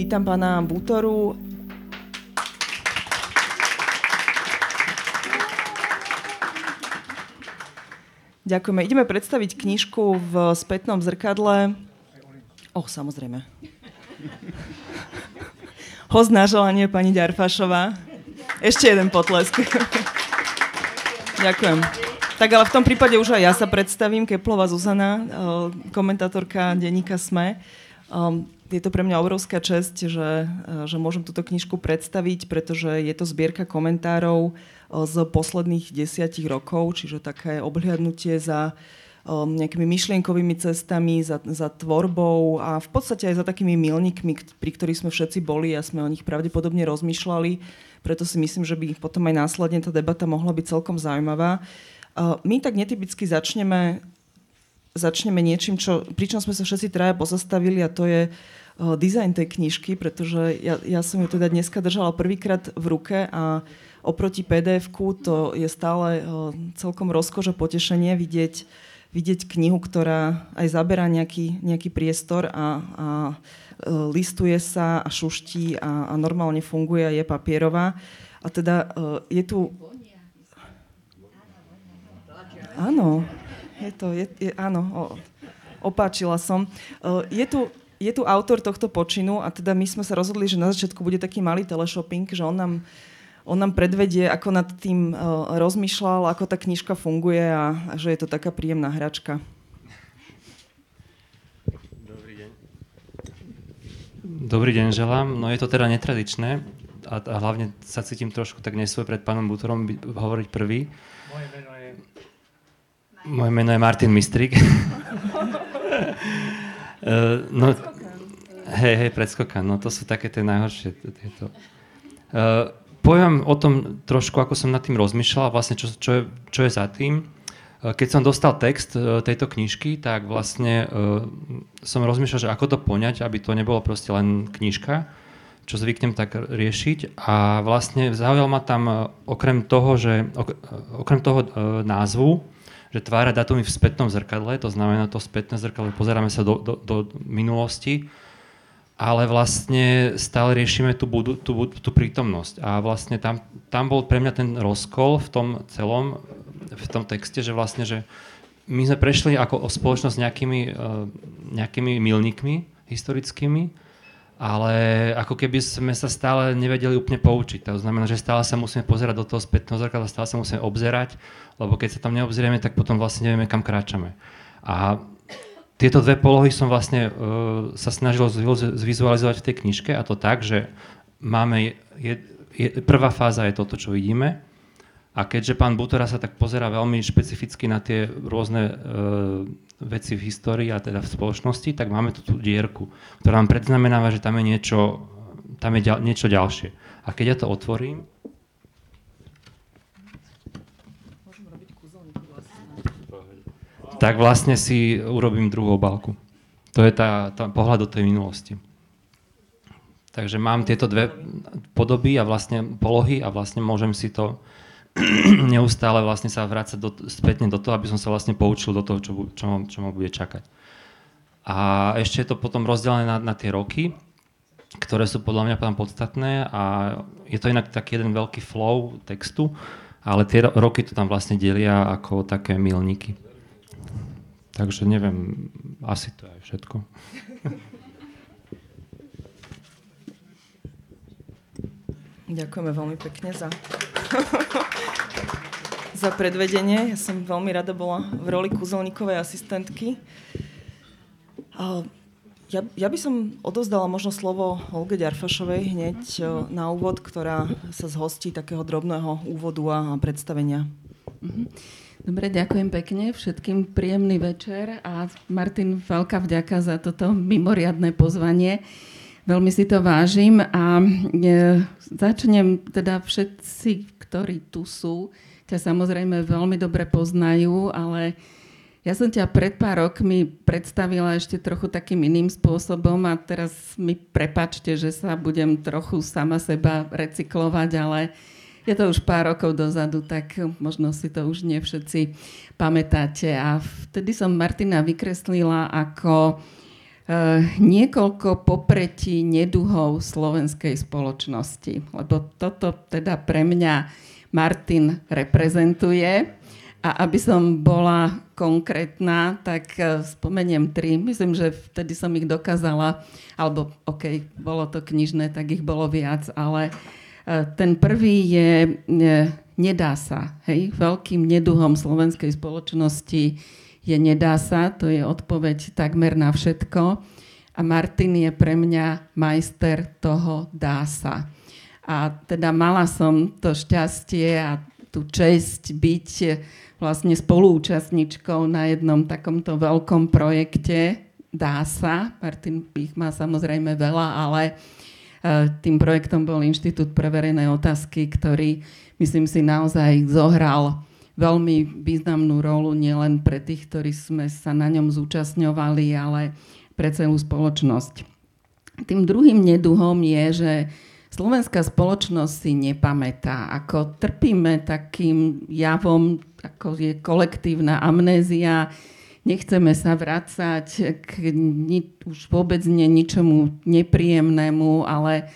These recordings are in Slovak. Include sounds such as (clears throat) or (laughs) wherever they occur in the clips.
Vítam pána Butoru. Ďakujeme. Ideme predstaviť knižku v spätnom zrkadle. Oh, samozrejme. Host na želanie, pani Ďarfašová. Ešte jeden potlesk. Ďakujem. Tak ale v tom prípade už aj ja sa predstavím, Keplova Zuzana, eh, komentátorka denníka SME. Je to pre mňa obrovská čest, že, eh, že môžem túto knižku predstaviť, pretože je to zbierka komentárov z posledných desiatich rokov, čiže také obhliadnutie za um, nejakými myšlienkovými cestami, za, za tvorbou a v podstate aj za takými milníkmi, pri ktorých sme všetci boli a sme o nich pravdepodobne rozmýšľali. Preto si myslím, že by potom aj následne tá debata mohla byť celkom zaujímavá. My tak netypicky začneme, začneme niečím, čo, pričom sme sa všetci traja pozastavili a to je uh, dizajn tej knižky, pretože ja, ja som ju teda dneska držala prvýkrát v ruke a oproti pdf to je stále celkom rozkož a potešenie vidieť, vidieť knihu, ktorá aj zaberá nejaký, nejaký priestor a, a listuje sa a šuští a, a normálne funguje a je papierová. A teda je tu... Áno, je to, je, je, áno, o, opáčila som. Je tu, je tu autor tohto počinu a teda my sme sa rozhodli, že na začiatku bude taký malý teleshopping, že on nám on nám predvedie, ako nad tým uh, rozmýšľal, ako tá knižka funguje a, a že je to taká príjemná hračka. Dobrý deň. Dobrý deň želám. No je to teda netradičné a, a hlavne sa cítim trošku tak nesvoj pred pánom Butorom by, hovoriť prvý. Moje meno je... Moje meno je Martin Mistrik. (laughs) uh, no, hej, hej, predskokan. No to sú také tie najhoršie. Tieto. Uh, poviem o tom trošku, ako som nad tým rozmýšľal, vlastne čo, čo, je, čo je za tým. E, keď som dostal text tejto knižky, tak vlastne uh, som rozmýšľal, že ako to poňať, aby to nebolo proste len knižka, čo zvyknem tak riešiť. A vlastne zaujal ma tam okrem toho, že, ok, okrem toho názvu, že tvára datumy v spätnom zrkadle, to znamená to spätné zrkadle, pozeráme sa do, do, do minulosti, ale vlastne stále riešime tú, budu, tú, tú prítomnosť. A vlastne tam, tam bol pre mňa ten rozkol v tom celom, v tom texte, že vlastne, že my sme prešli ako spoločnosť nejakými, uh, nejakými milníkmi historickými, ale ako keby sme sa stále nevedeli úplne poučiť. To znamená, že stále sa musíme pozerať do toho spätného zrkadla, stále sa musíme obzerať, lebo keď sa tam neobzrieme, tak potom vlastne nevieme, kam kráčame. A tieto dve polohy som vlastne uh, sa snažil zvizualizovať v tej knižke a to tak, že máme, je, je, prvá fáza je toto, čo vidíme a keďže pán Butora sa tak pozera veľmi špecificky na tie rôzne uh, veci v histórii a teda v spoločnosti, tak máme tu tú dierku, ktorá nám predznamenáva, že tam je niečo, tam je ďal, niečo ďalšie. A keď ja to otvorím, tak vlastne si urobím druhú obálku. To je tá, tá pohľad do tej minulosti. Takže mám tieto dve podoby a vlastne polohy a vlastne môžem si to (clears throat) neustále vlastne sa vrácať do, spätne do toho, aby som sa vlastne poučil do toho, čo, čo, čo ma bude čakať. A ešte je to potom rozdelené na, na tie roky, ktoré sú podľa mňa potom podstatné a je to inak taký jeden veľký flow textu, ale tie roky to tam vlastne delia ako také milníky. Takže neviem, asi to je všetko. (laughs) Ďakujeme veľmi pekne za, (laughs) za predvedenie. Ja som veľmi rada bola v roli kúzelníkovej asistentky. Ja, ja by som odovzdala možno slovo Olge Ďarfašovej hneď na úvod, ktorá sa zhostí takého drobného úvodu a predstavenia. Mm-hmm. Dobre, ďakujem pekne. Všetkým príjemný večer a Martin, veľká vďaka za toto mimoriadné pozvanie. Veľmi si to vážim a e, začnem teda všetci, ktorí tu sú, ťa samozrejme veľmi dobre poznajú, ale ja som ťa pred pár rokmi predstavila ešte trochu takým iným spôsobom a teraz mi prepačte, že sa budem trochu sama seba recyklovať, ale je to už pár rokov dozadu, tak možno si to už nie všetci pamätáte. A vtedy som Martina vykreslila ako niekoľko popretí neduhov slovenskej spoločnosti. Lebo toto teda pre mňa Martin reprezentuje. A aby som bola konkrétna, tak e, spomeniem tri. Myslím, že vtedy som ich dokázala, alebo OK, bolo to knižné, tak ich bolo viac, ale e, ten prvý je nedá sa. Hej? Veľkým neduhom slovenskej spoločnosti je nedá sa, to je odpoveď takmer na všetko. A Martin je pre mňa majster toho dá sa. A teda mala som to šťastie a tú česť byť vlastne spoluúčastničkou na jednom takomto veľkom projekte. Dá sa, Martin ich má samozrejme veľa, ale e, tým projektom bol Inštitút pre verejné otázky, ktorý myslím si naozaj zohral veľmi významnú rolu nielen pre tých, ktorí sme sa na ňom zúčastňovali, ale pre celú spoločnosť. Tým druhým neduhom je, že slovenská spoločnosť si nepamätá. Ako trpíme takým javom ako je kolektívna amnézia, nechceme sa vrácať k ni- už vôbec nie ničomu nepríjemnému, ale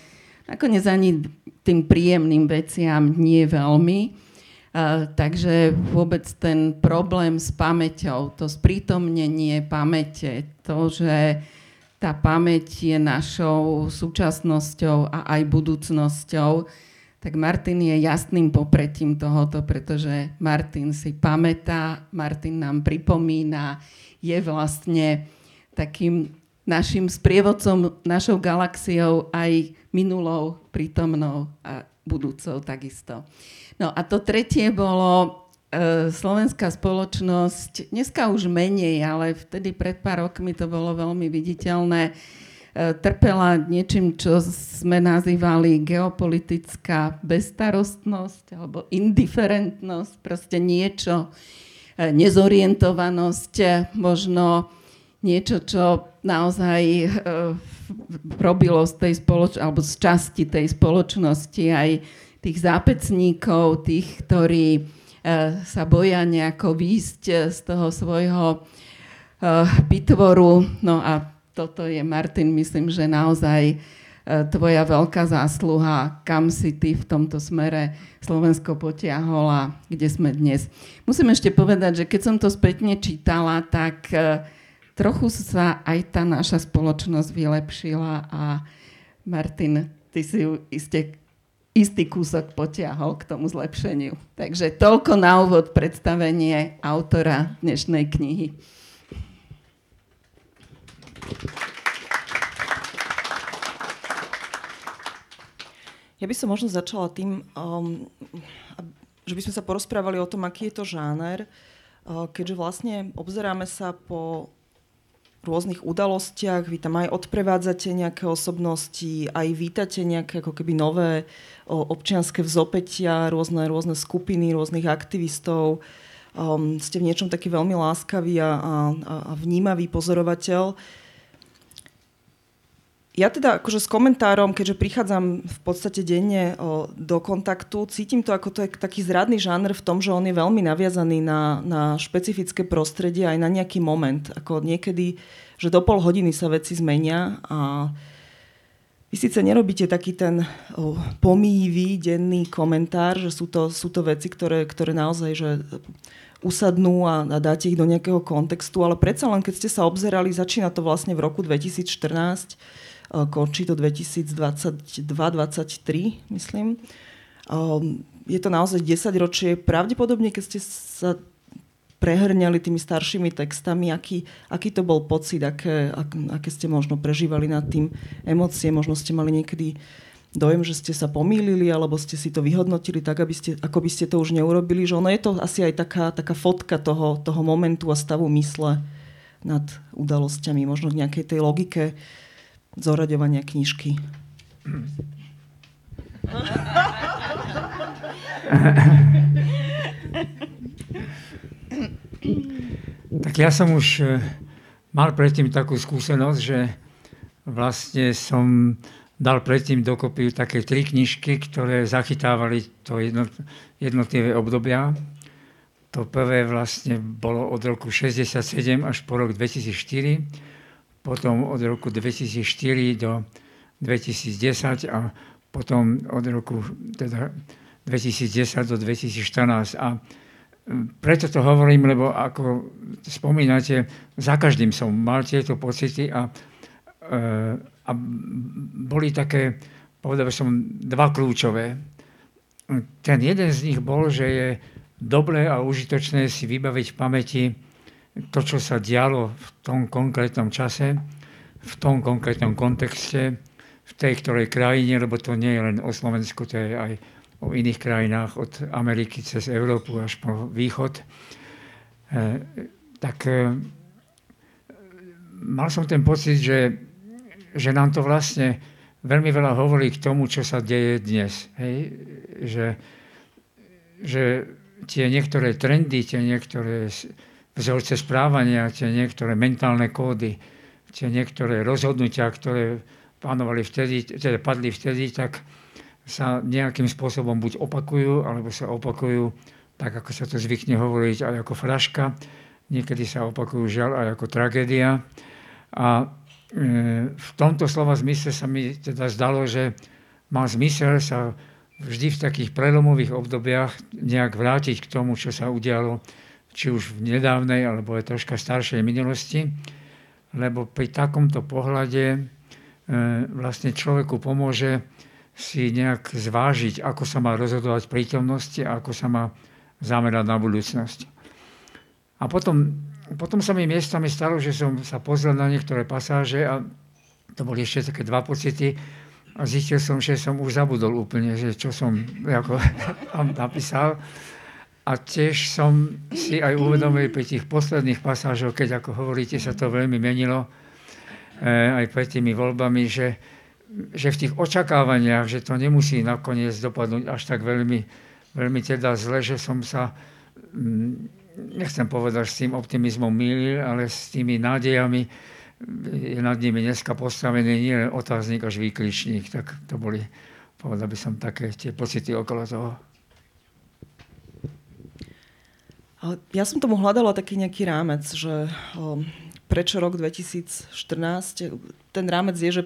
nakoniec ani tým príjemným veciam nie veľmi. Takže vôbec ten problém s pamäťou, to sprítomnenie pamäte, to, že tá pamäť je našou súčasnosťou a aj budúcnosťou, tak Martin je jasným popretím tohoto, pretože Martin si pamätá, Martin nám pripomína, je vlastne takým našim sprievodcom, našou galaxiou aj minulou, prítomnou a budúcou takisto. No a to tretie bolo e, slovenská spoločnosť, dneska už menej, ale vtedy pred pár rokmi to bolo veľmi viditeľné, trpela niečím, čo sme nazývali geopolitická bezstarostnosť alebo indiferentnosť, proste niečo, e, nezorientovanosť, e, možno niečo, čo naozaj e, robilo z tej spoloč- alebo z časti tej spoločnosti aj tých zápecníkov, tých, ktorí sa boja nejako výjsť z toho svojho bytvoru. No a toto je, Martin, myslím, že naozaj tvoja veľká zásluha, kam si ty v tomto smere Slovensko potiahol a kde sme dnes. Musím ešte povedať, že keď som to spätne čítala, tak trochu sa aj tá naša spoločnosť vylepšila a Martin, ty si ju iste istý kúsok potiahol k tomu zlepšeniu. Takže toľko na úvod predstavenie autora dnešnej knihy. Ja by som možno začala tým, um, že by sme sa porozprávali o tom, aký je to žáner, uh, keďže vlastne obzeráme sa po rôznych udalostiach, vy tam aj odprevádzate nejaké osobnosti, aj vítate nejaké ako keby nové o, občianské vzopetia, rôzne, rôzne skupiny, rôznych aktivistov. Um, ste v niečom taký veľmi láskavý a, a, a vnímavý pozorovateľ. Ja teda akože s komentárom, keďže prichádzam v podstate denne o, do kontaktu, cítim to ako to je taký zradný žáner v tom, že on je veľmi naviazaný na, na špecifické prostredie aj na nejaký moment. Ako niekedy, že do pol hodiny sa veci zmenia a vy síce nerobíte taký ten o, pomývý denný komentár, že sú to, sú to veci, ktoré, ktoré naozaj že usadnú a, a dáte ich do nejakého kontextu, ale predsa len keď ste sa obzerali, začína to vlastne v roku 2014, končí to 2022-2023, myslím. Je to naozaj 10 ročie. Pravdepodobne, keď ste sa prehrňali tými staršími textami, aký, aký to bol pocit, aké, ak, aké ste možno prežívali nad tým emócie, možno ste mali niekedy dojem, že ste sa pomýlili, alebo ste si to vyhodnotili tak, aby ste, ako by ste to už neurobili, že ono je to asi aj taká, taká fotka toho, toho momentu a stavu mysle nad udalosťami, možno v nejakej tej logike zoraďovania knižky. Tak ja som už e, mal predtým takú skúsenosť, že vlastne som dal predtým dokopy také tri knižky, ktoré zachytávali to jednotlivé obdobia. To prvé vlastne bolo od roku 67 až po rok 2004 potom od roku 2004 do 2010 a potom od roku teda 2010 do 2014. A preto to hovorím, lebo ako spomínate, za každým som mal tieto pocity a, e, a boli také, povedal som, dva kľúčové. Ten jeden z nich bol, že je dobré a užitočné si vybaviť v pamäti to, čo sa dialo v tom konkrétnom čase, v tom konkrétnom kontexte, v tej ktorej krajine, lebo to nie je len o Slovensku, to je aj o iných krajinách od Ameriky cez Európu až po východ. E, tak e, mal som ten pocit, že, že nám to vlastne veľmi veľa hovorí k tomu, čo sa deje dnes. Hej? Že, že tie niektoré trendy, tie niektoré vzorce správania, tie niektoré mentálne kódy, tie niektoré rozhodnutia, ktoré panovali vtedy, teda padli vtedy, tak sa nejakým spôsobom buď opakujú, alebo sa opakujú tak, ako sa to zvykne hovoriť, aj ako fraška. Niekedy sa opakujú žiaľ aj ako tragédia. A e, v tomto slova zmysle sa mi teda zdalo, že má zmysel sa vždy v takých prelomových obdobiach nejak vrátiť k tomu, čo sa udialo či už v nedávnej, alebo aj troška staršej minulosti, lebo pri takomto pohľade E, vlastne človeku pomôže si nejak zvážiť, ako sa má rozhodovať v prítomnosti a ako sa má zamerať na budúcnosť. A potom, potom sa mi miestami stalo, že som sa pozrel na niektoré pasáže a to boli ešte také dva pocity a zistil som, že som už zabudol úplne, že čo som ako, (laughs) tam napísal. A tiež som si aj uvedomil pri tých posledných pasážoch, keď ako hovoríte, sa to veľmi menilo, E, aj pred tými voľbami, že, že v tých očakávaniach, že to nemusí nakoniec dopadnúť až tak veľmi, veľmi teda zle, že som sa, mm, nechcem povedať, s tým optimizmom mýlil, ale s tými nádejami je nad nimi dneska postavený nie len otáznik až výkričník, tak to boli, povedal by som, také tie pocity okolo toho. Ja som tomu hľadala taký nejaký rámec, že prečo rok 2014? Ten rámec je, že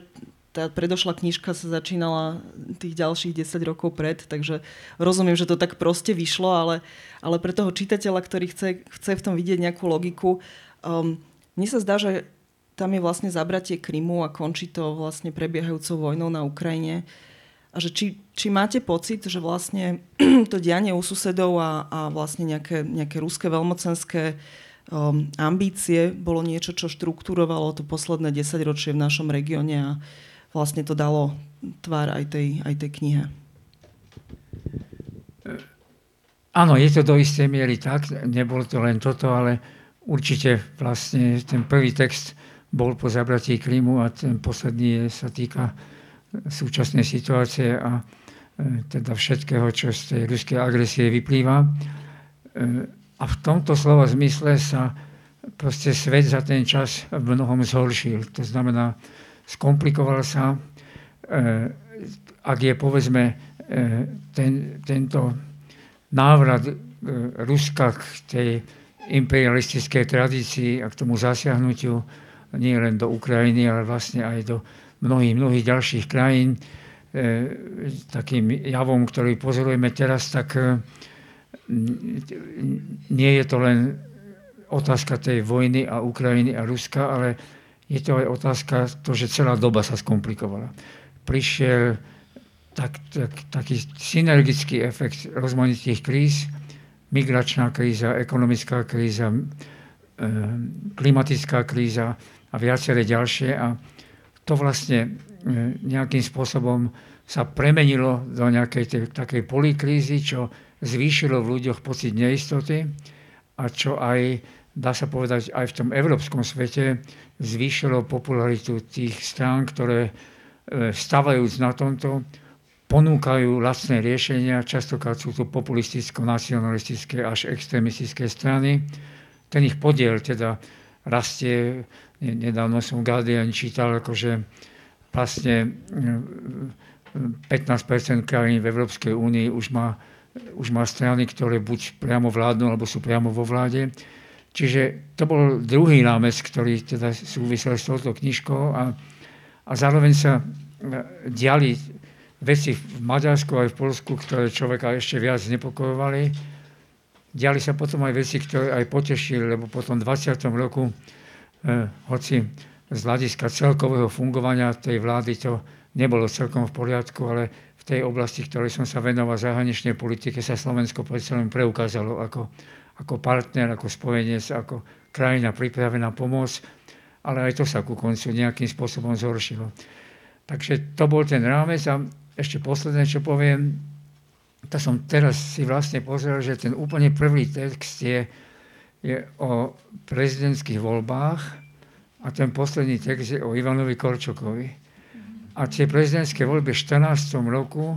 tá predošla knižka sa začínala tých ďalších 10 rokov pred, takže rozumiem, že to tak proste vyšlo, ale, ale pre toho čitateľa, ktorý chce, chce v tom vidieť nejakú logiku, um, mne sa zdá, že tam je vlastne zabratie Krymu a končí to vlastne prebiehajúcou vojnou na Ukrajine. A že či, či máte pocit, že vlastne (clears throat) to dianie u susedov a, a vlastne nejaké, nejaké ruské veľmocenské um, ambície bolo niečo, čo štruktúrovalo to posledné desaťročie v našom regióne a vlastne to dalo tvár aj tej, aj tej knihe. Áno, je to do istej miery tak. Nebolo to len toto, ale určite vlastne ten prvý text bol po zabratí Krymu a ten posledný sa týka súčasnej situácie a e, teda všetkého, čo z tej ruskej agresie vyplýva. E, a v tomto slova zmysle sa proste svet za ten čas v mnohom zhoršil. To znamená, skomplikoval sa. Eh, ak je povedzme ten, tento návrat Ruska k tej imperialistickej tradícii a k tomu zasiahnutiu nie len do Ukrajiny, ale vlastne aj do mnohých, mnohých ďalších krajín, takým javom, ktorý pozorujeme teraz, tak nie je to len otázka tej vojny a Ukrajiny a Ruska, ale je to aj otázka to, že celá doba sa skomplikovala. Prišiel tak, tak, taký synergický efekt rozmanitých kríz, migračná kríza, ekonomická kríza, e, klimatická kríza a viaceré ďalšie. A to vlastne e, nejakým spôsobom sa premenilo do nejakej tej, takej polikrízy, čo zvýšilo v ľuďoch pocit neistoty a čo aj, dá sa povedať, aj v tom európskom svete zvýšilo popularitu tých strán, ktoré e, stavajúc na tomto, ponúkajú lacné riešenia, častokrát sú to populisticko-nacionalistické až extremistické strany. Ten ich podiel teda rastie, nedávno som Guardian čítal, akože vlastne 15% e, krajín v Európskej únii už má už má strany, ktoré buď priamo vládnu, alebo sú priamo vo vláde. Čiže to bol druhý námec, ktorý teda súvisel s touto knižkou a, a zároveň sa e, diali veci v Maďarsku aj v Polsku, ktoré človeka ešte viac znepokojovali. Diali sa potom aj veci, ktoré aj potešili, lebo po tom 20. roku, eh, hoci z hľadiska celkového fungovania tej vlády to nebolo celkom v poriadku, ale v tej oblasti, ktorej som sa venoval zahraničnej politike, sa Slovensko predsa len preukázalo ako ako partner, ako spojenec, ako krajina pripravená pomôcť, ale aj to sa ku koncu nejakým spôsobom zhoršilo. Takže to bol ten rámec a ešte posledné, čo poviem, to som teraz si vlastne pozrel, že ten úplne prvý text je, je o prezidentských voľbách a ten posledný text je o Ivanovi Korčokovi. A tie prezidentské voľby v 14. roku,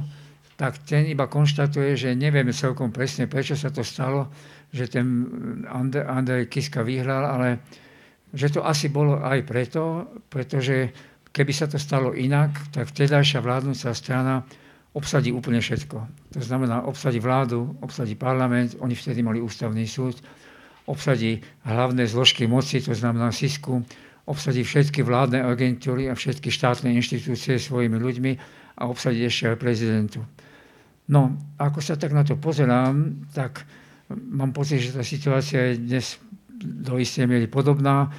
tak ten iba konštatuje, že nevieme celkom presne, prečo sa to stalo, že ten Andrej Kiska vyhral, ale že to asi bolo aj preto, pretože keby sa to stalo inak, tak vtedajšia vládnúca strana obsadí úplne všetko. To znamená, obsadí vládu, obsadí parlament, oni vtedy mali ústavný súd, obsadí hlavné zložky moci, to znamená SISku, obsadí všetky vládne agentúry a všetky štátne inštitúcie svojimi ľuďmi a obsadí ešte aj prezidentu. No, ako sa tak na to pozerám, tak mám pocit, že tá situácia je dnes do istej miery podobná.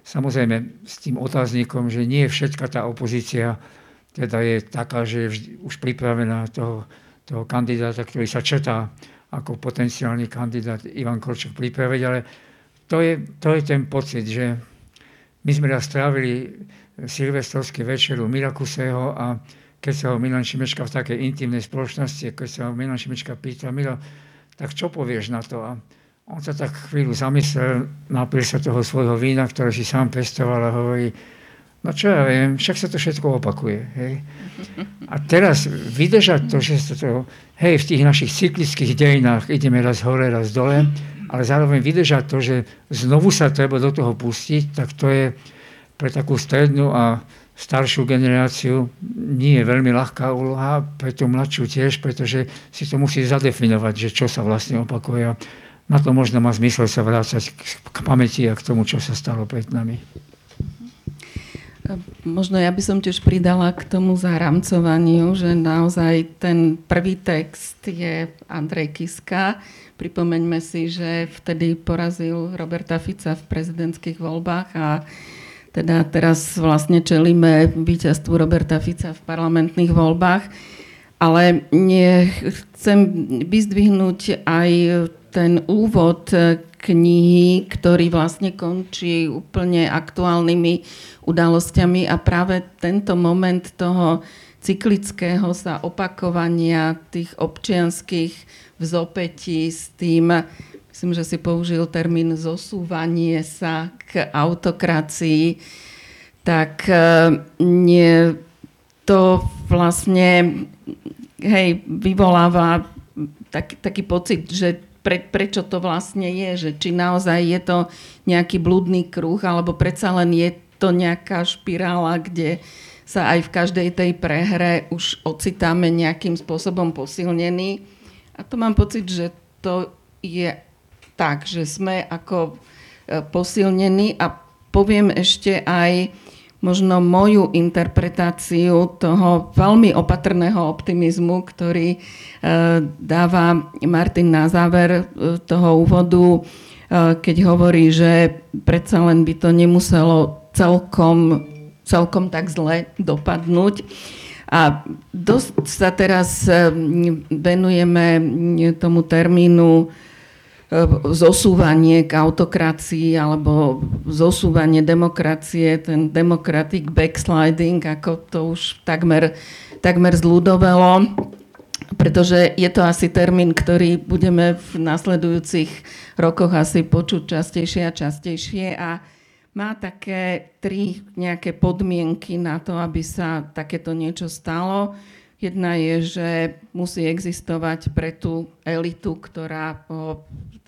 Samozrejme s tým otáznikom, že nie všetka tá opozícia teda je taká, že je už pripravená toho, toho kandidáta, ktorý sa četá ako potenciálny kandidát Ivan Korčok pripraviť, ale to je, to je ten pocit, že my sme raz strávili silvestrovský večer u Mirakuseho a keď sa ho Milan Šimečka v takej intimnej spoločnosti, keď sa ho Milan Šimečka pýta, Milo, tak čo povieš na to? A on sa tak chvíľu zamyslel, napil sa toho svojho vína, ktoré si sám pestoval a hovorí, no čo ja viem, však sa to všetko opakuje. Hej. A teraz vydržať to, že sa to, hej, v tých našich cyklických dejinách ideme raz hore, raz dole, ale zároveň vydržať to, že znovu sa treba do toho pustiť, tak to je pre takú strednú a staršiu generáciu nie je veľmi ľahká úloha, pre tú mladšiu tiež, pretože si to musí zadefinovať, že čo sa vlastne opakuje. Na to možno má zmysel sa vrácať k pamäti a k tomu, čo sa stalo pred nami. Možno ja by som tiež pridala k tomu zaramcovaniu, že naozaj ten prvý text je Andrej Kiska. Pripomeňme si, že vtedy porazil Roberta Fica v prezidentských voľbách a teda teraz vlastne čelíme víťazstvu Roberta Fica v parlamentných voľbách, ale chcem vyzdvihnúť aj ten úvod knihy, ktorý vlastne končí úplne aktuálnymi udalosťami a práve tento moment toho cyklického sa opakovania tých občianských vzopätí s tým myslím, že si použil termín zosúvanie sa k autokracii, tak e, nie, to vlastne hej, vyvoláva tak, taký pocit, že pre, prečo to vlastne je, že či naozaj je to nejaký blúdny kruh, alebo predsa len je to nejaká špirála, kde sa aj v každej tej prehre už ocitáme nejakým spôsobom posilnený. A to mám pocit, že to je tak, že sme ako e, posilnení a poviem ešte aj možno moju interpretáciu toho veľmi opatrného optimizmu, ktorý e, dáva Martin na záver e, toho úvodu, keď hovorí, že predsa len by to nemuselo celkom, celkom tak zle dopadnúť. A dosť sa teraz venujeme tomu termínu E, zosúvanie k autokracii alebo zosúvanie demokracie, ten democratic backsliding, ako to už takmer, takmer zľudovelo, pretože je to asi termín, ktorý budeme v nasledujúcich rokoch asi počuť častejšie a častejšie a má také tri nejaké podmienky na to, aby sa takéto niečo stalo. Jedna je, že musí existovať pre tú elitu, ktorá,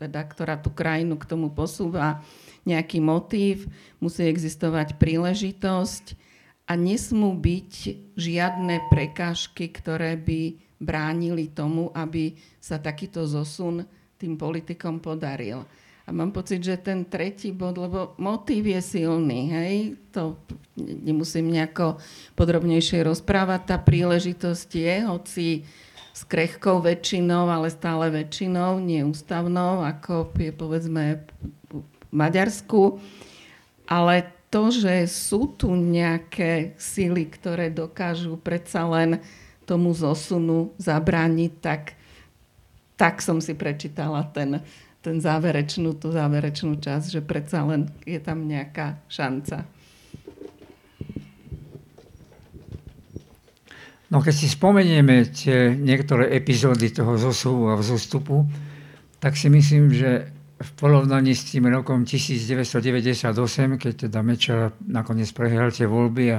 teda, ktorá tú krajinu k tomu posúva nejaký motív, musí existovať príležitosť a nesmú byť žiadne prekážky, ktoré by bránili tomu, aby sa takýto zosun tým politikom podaril. A mám pocit, že ten tretí bod, lebo motív je silný, hej, to nemusím nejako podrobnejšie rozprávať, tá príležitosť je, hoci s krehkou väčšinou, ale stále väčšinou, neústavnou, ako je povedzme v Maďarsku. Ale to, že sú tu nejaké sily, ktoré dokážu predsa len tomu zosunu zabrániť, tak, tak som si prečítala ten, ten záverečnú, tú záverečnú časť, že predsa len je tam nejaká šanca. No keď si spomenieme tie niektoré epizódy toho zosuvu a vzostupu, tak si myslím, že v porovnaní s tým rokom 1998, keď teda Mečera nakoniec prehral tie voľby a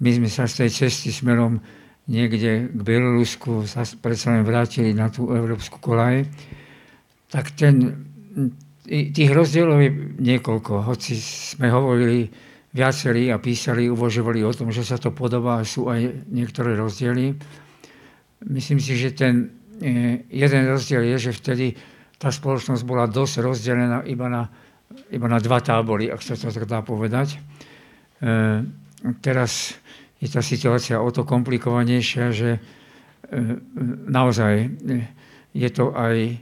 my sme sa z tej cesty smerom niekde k Bielorusku sa predsa len vrátili na tú európsku kolaj, tak ten, tých rozdielov je niekoľko. Hoci sme hovorili viacerí a písali, uvažovali o tom, že sa to podobá, sú aj niektoré rozdiely. Myslím si, že ten e, jeden rozdiel je, že vtedy tá spoločnosť bola dosť rozdelená iba na, iba na dva tábory, ak sa to tak dá povedať. E, teraz je tá situácia o to komplikovanejšia, že e, naozaj je to aj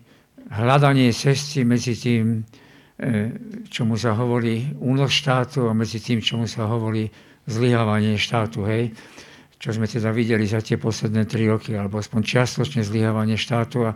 hľadanie cesty medzi tým, e, čomu sa hovorí únos štátu a medzi tým, čomu sa hovorí zlyhávanie štátu. Hej? Čo sme teda videli za tie posledné tri roky, alebo aspoň čiastočne zlyhávanie štátu. A,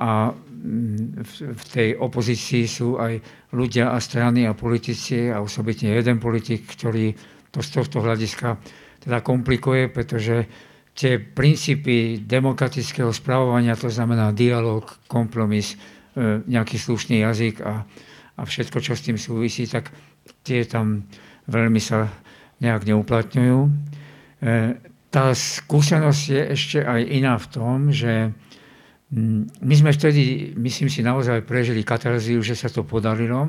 a mm, v, tej opozícii sú aj ľudia a strany a politici a osobitne jeden politik, ktorý to z tohto hľadiska teda komplikuje, pretože tie princípy demokratického správovania, to znamená dialog, kompromis, e, nejaký slušný jazyk a, a všetko, čo s tým súvisí, tak tie tam veľmi sa nejak neuplatňujú. E, tá skúsenosť je ešte aj iná v tom, že my sme vtedy, myslím si, naozaj prežili katarziu, že sa to podarilo.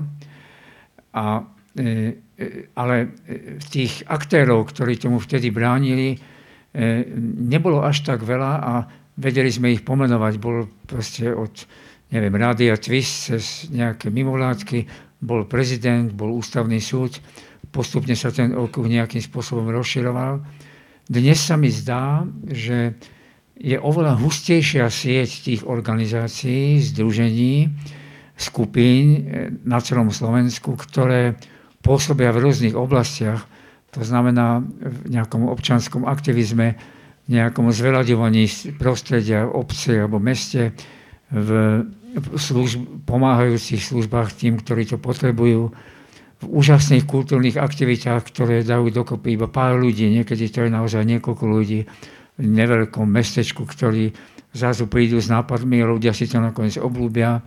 A, e, ale tých aktérov, ktorí tomu vtedy bránili, nebolo až tak veľa a vedeli sme ich pomenovať. Bol proste od, neviem, Rádia Twist cez nejaké mimovládky, bol prezident, bol ústavný súd, postupne sa ten okruh nejakým spôsobom rozširoval. Dnes sa mi zdá, že je oveľa hustejšia sieť tých organizácií, združení, skupín e, na celom Slovensku, ktoré pôsobia v rôznych oblastiach to znamená v nejakom občanskom aktivizme, nejakom zveľaďovaní prostredia obce alebo meste, v služb, pomáhajúcich službách tým, ktorí to potrebujú, v úžasných kultúrnych aktivitách, ktoré dajú dokopy iba pár ľudí, niekedy to je naozaj niekoľko ľudí v neveľkom mestečku, ktorí zrazu prídu s nápadmi a ľudia si to nakoniec oblúbia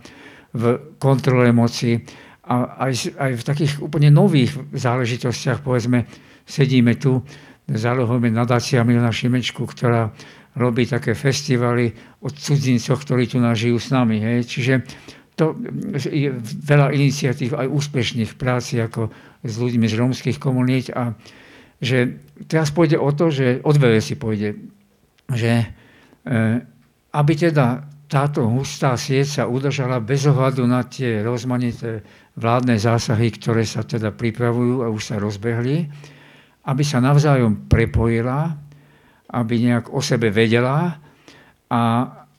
v kontrole moci a aj, aj v takých úplne nových záležitostiach, povedzme, sedíme tu, zálohujeme nadácia Milana Šimečku, ktorá robí také festivaly od cudzincoch, ktorí tu nažijú s nami. Hej. Čiže to je veľa iniciatív aj úspešných práci ako s ľuďmi z rómskych komunít a že teraz pôjde o to, že od si pôjde, že e, aby teda táto hustá sieť sa udržala bez ohľadu na tie rozmanité vládne zásahy, ktoré sa teda pripravujú a už sa rozbehli, aby sa navzájom prepojila, aby nejak o sebe vedela a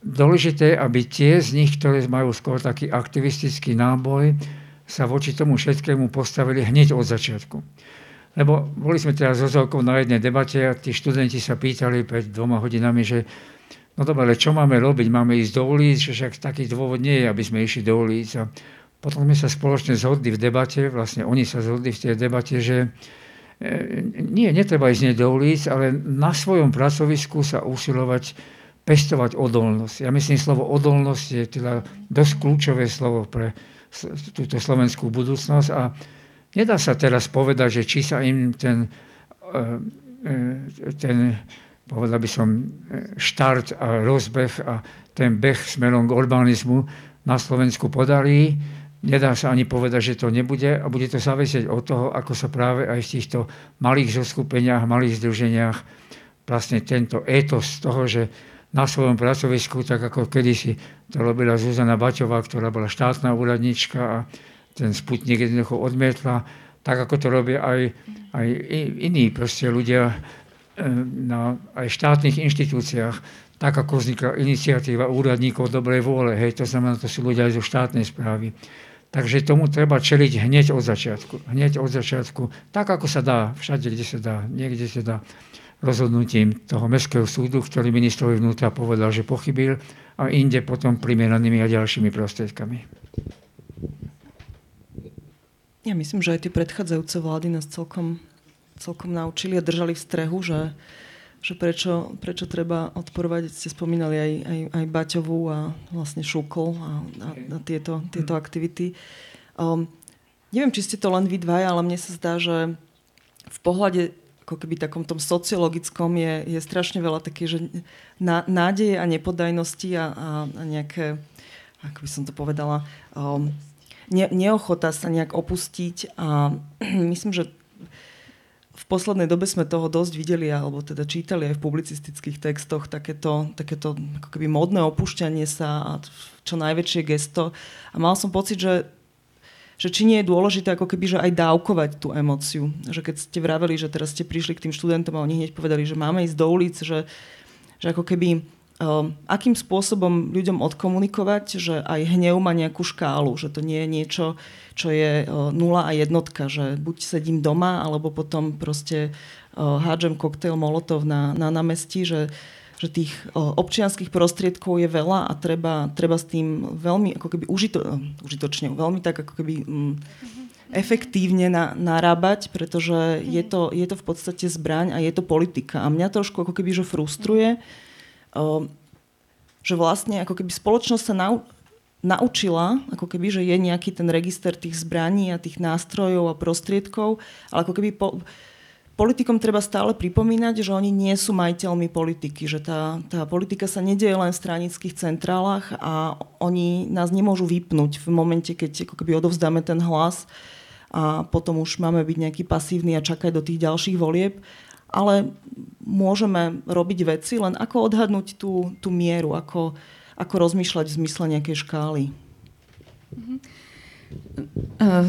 dôležité, aby tie z nich, ktoré majú skôr taký aktivistický náboj, sa voči tomu všetkému postavili hneď od začiatku. Lebo boli sme teraz so Zolkou na jednej debate a tí študenti sa pýtali pred dvoma hodinami, že no dobre, ale čo máme robiť? Máme ísť do ulic? Že však taký dôvod nie je, aby sme išli do ulic. A potom sme sa spoločne zhodli v debate, vlastne oni sa zhodli v tej debate, že nie, netreba ísť do ulic, ale na svojom pracovisku sa usilovať pestovať odolnosť. Ja myslím, slovo odolnosť je teda dosť kľúčové slovo pre túto slovenskú budúcnosť a nedá sa teraz povedať, že či sa im ten, e, e, ten povedal by som, štart a rozbeh a ten beh smerom k urbanizmu na Slovensku podarí Nedá sa ani povedať, že to nebude a bude to závisieť od toho, ako sa práve aj v týchto malých zoskupeniach, malých združeniach vlastne tento étos toho, že na svojom pracovisku, tak ako kedysi to robila Zuzana Baťová, ktorá bola štátna úradnička a ten Sputnik jednoducho odmietla, tak ako to robia aj, aj iní proste ľudia e, na aj štátnych inštitúciách, tak ako vznikla iniciatíva úradníkov dobrej vôle, hej, to znamená, to sú ľudia aj zo štátnej správy. Takže tomu treba čeliť hneď od začiatku. Hneď od začiatku, tak ako sa dá, všade, kde sa dá, niekde sa dá rozhodnutím toho Mestského súdu, ktorý ministrovi vnútra povedal, že pochybil a inde potom primeranými a ďalšími prostriedkami. Ja myslím, že aj tie predchádzajúce vlády nás celkom, celkom naučili a držali v strehu, že, že prečo, prečo treba odporovať, ste spomínali aj, aj, aj Baťovú a vlastne Šukol a, a, a tieto, tieto aktivity. Um, neviem, či ste to len vy dvaja, ale mne sa zdá, že v pohľade ako keby takom tom sociologickom je, je strašne veľa také, že nádeje a nepodajnosti a, a, a nejaké, ako by som to povedala, um, ne, neochota sa nejak opustiť a (clears throat) myslím, že poslednej dobe sme toho dosť videli, alebo teda čítali aj v publicistických textoch takéto, takéto ako keby modné opúšťanie sa a čo najväčšie gesto. A mal som pocit, že že či nie je dôležité ako keby, že aj dávkovať tú emociu. Že keď ste vraveli, že teraz ste prišli k tým študentom a oni hneď povedali, že máme ísť do ulic, že, že ako keby akým spôsobom ľuďom odkomunikovať, že aj hnev má nejakú škálu, že to nie je niečo, čo je uh, nula a jednotka, že buď sedím doma, alebo potom proste uh, hádžem koktejl Molotov na, na námestí, že že tých občianských prostriedkov je veľa a treba, treba s tým veľmi ako keby užito, užitočne, veľmi tak ako keby mm, efektívne na, narábať, pretože je to, je to v podstate zbraň a je to politika. A mňa trošku ako keby že frustruje, že vlastne ako keby spoločnosť sa nau, naučila, ako keby, že je nejaký ten register tých zbraní a tých nástrojov a prostriedkov, ale ako keby po, politikom treba stále pripomínať, že oni nie sú majiteľmi politiky, že tá, tá politika sa nedieje len v stranických centrálach a oni nás nemôžu vypnúť v momente, keď ako keby odovzdáme ten hlas a potom už máme byť nejaký pasívny a čakať do tých ďalších volieb. Ale môžeme robiť veci, len ako odhadnúť tú, tú mieru, ako, ako rozmýšľať v zmysle nejakej škály. Mm-hmm. Uh,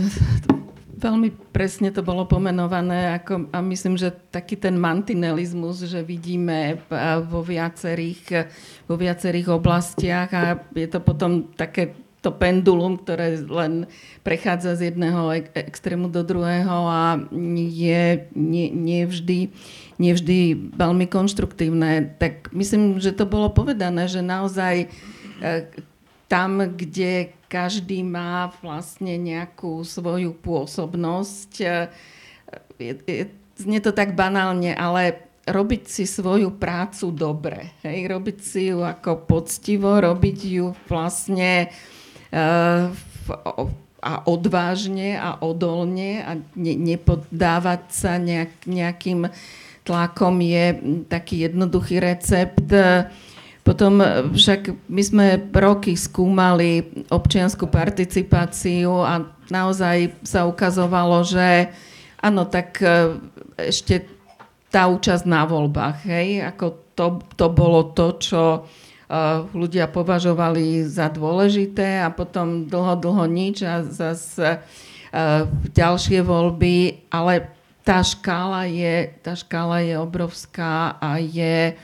Veľmi presne to bolo pomenované ako, a myslím, že taký ten mantinelizmus, že vidíme vo viacerých, vo viacerých oblastiach a je to potom také to pendulum, ktoré len prechádza z jedného extrému do druhého a je nie, nie, vždy, nie veľmi konštruktívne. Tak myslím, že to bolo povedané, že naozaj e, tam, kde každý má vlastne nejakú svoju pôsobnosť. E, je, je, znie to tak banálne, ale robiť si svoju prácu dobre, hej, robiť si ju ako poctivo, robiť ju vlastne a odvážne a odolne a ne, nepoddávať sa nejak, nejakým tlakom je taký jednoduchý recept. Potom e, však my sme roky skúmali občianskú participáciu a naozaj sa ukazovalo, že áno, tak e, ešte tá účasť na voľbách, hej, ako to, to bolo to, čo ľudia považovali za dôležité a potom dlho, dlho nič a zase uh, ďalšie voľby, ale tá škála je, tá škála je obrovská a je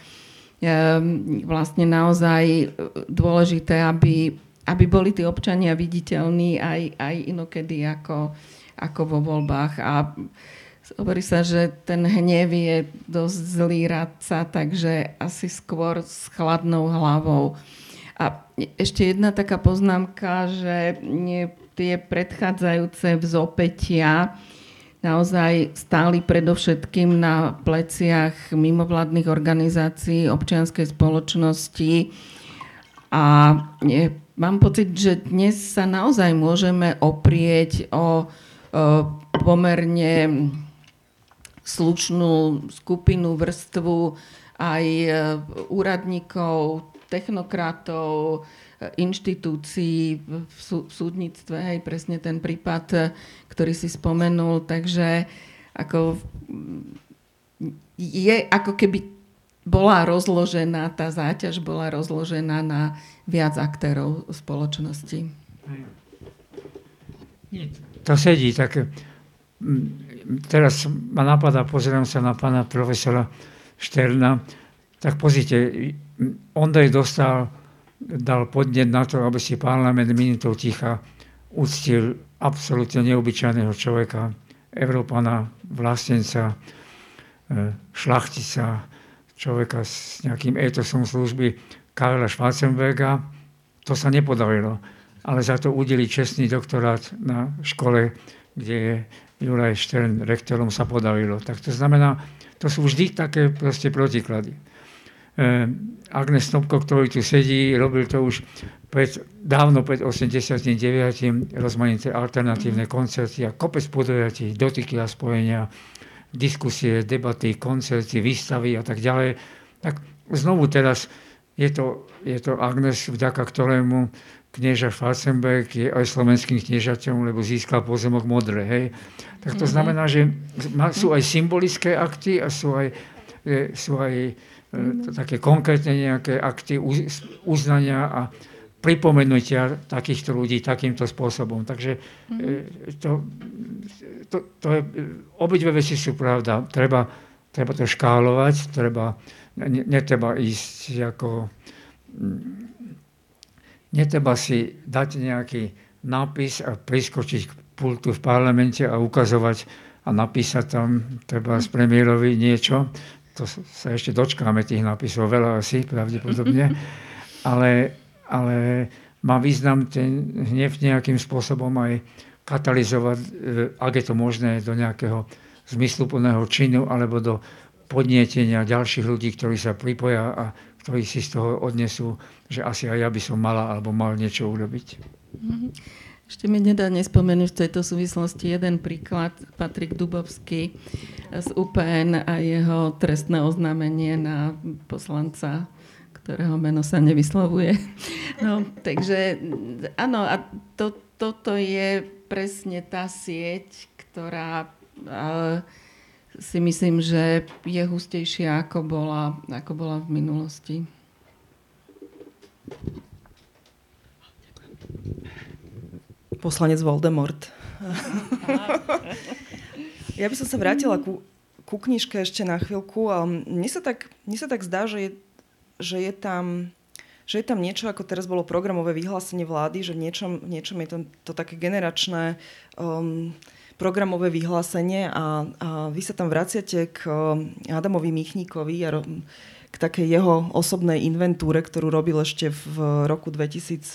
Ehm, vlastne naozaj dôležité, aby, aby boli tí občania viditeľní aj, aj inokedy ako, ako vo voľbách. A hovorí sa, že ten hnev je dosť zlý radca, takže asi skôr s chladnou hlavou. A ešte jedna taká poznámka, že tie predchádzajúce vzopetia, naozaj stáli predovšetkým na pleciach mimovládnych organizácií, občianskej spoločnosti a mám pocit, že dnes sa naozaj môžeme oprieť o, o pomerne slušnú skupinu, vrstvu aj e, úradníkov, technokratov, inštitúcií v, sú, v súdnictve, hej, presne ten prípad, ktorý si spomenul, takže ako je ako keby bola rozložená, tá záťaž bola rozložená na viac aktérov spoločnosti. To sedí, tak teraz ma napadá, pozerám sa na pána profesora Šterna, tak pozrite, Ondrej dostal, dal podnet na to, aby si parlament minutou ticha uctil absolútne neobyčajného človeka, Európana, vlastenca, e, šlachtica, človeka s nejakým etosom služby, Karla Schwarzenberga. To sa nepodarilo, ale za to udeli čestný doktorát na škole, kde je Juraj Štern rektorom, sa podarilo. Tak to znamená, to sú vždy také proste protiklady. Eh, Agnes Snobko, ktorý tu sedí, robil to už pred, dávno pred 89. rozmanité alternatívne koncerty a kopec podujatí, dotyky a spojenia, diskusie, debaty, koncerty, výstavy a tak ďalej. Tak znovu teraz je to, je to Agnes, vďaka ktorému knieža Schwarzenberg je aj slovenským kniežaťom, lebo získal pozemok modré. Hej? Tak to mhm. znamená, že sú aj symbolické akty a sú aj, eh, sú aj E, také konkrétne nejaké akty uznania a pripomenutia takýchto ľudí takýmto spôsobom. Takže e, to, to, to je, obidve veci sú pravda. Treba, treba to škálovať, treba, netreba ísť ako... Netreba si dať nejaký nápis a priskočiť k pultu v parlamente a ukazovať a napísať tam treba z premiérovi niečo, to sa ešte dočkáme tých nápisov, veľa asi pravdepodobne, (laughs) ale, ale má význam ten hnev nejakým spôsobom aj katalizovať, e, ak je to možné, do nejakého zmysluplného činu alebo do podnietenia ďalších ľudí, ktorí sa pripoja a ktorí si z toho odnesú, že asi aj ja by som mala alebo mal niečo urobiť. Mm-hmm. Ešte mi nedá nespomenúť v tejto súvislosti jeden príklad. Patrik Dubovský z UPN a jeho trestné oznámenie na poslanca, ktorého meno sa nevyslovuje. No, takže áno, a to, toto je presne tá sieť, ktorá uh, si myslím, že je hustejšia, ako bola, ako bola v minulosti. Poslanec Voldemort. (laughs) ja by som sa vrátila ku, ku knižke ešte na chvíľku. Mne sa tak, mne sa tak zdá, že je, že je tam že je tam niečo, ako teraz bolo programové vyhlásenie vlády, že v niečom, v niečom je to, to také generačné um, programové vyhlásenie a, a vy sa tam vraciate k um, Adamovi Michníkovi a k takej jeho osobnej inventúre, ktorú robil ešte v roku 2004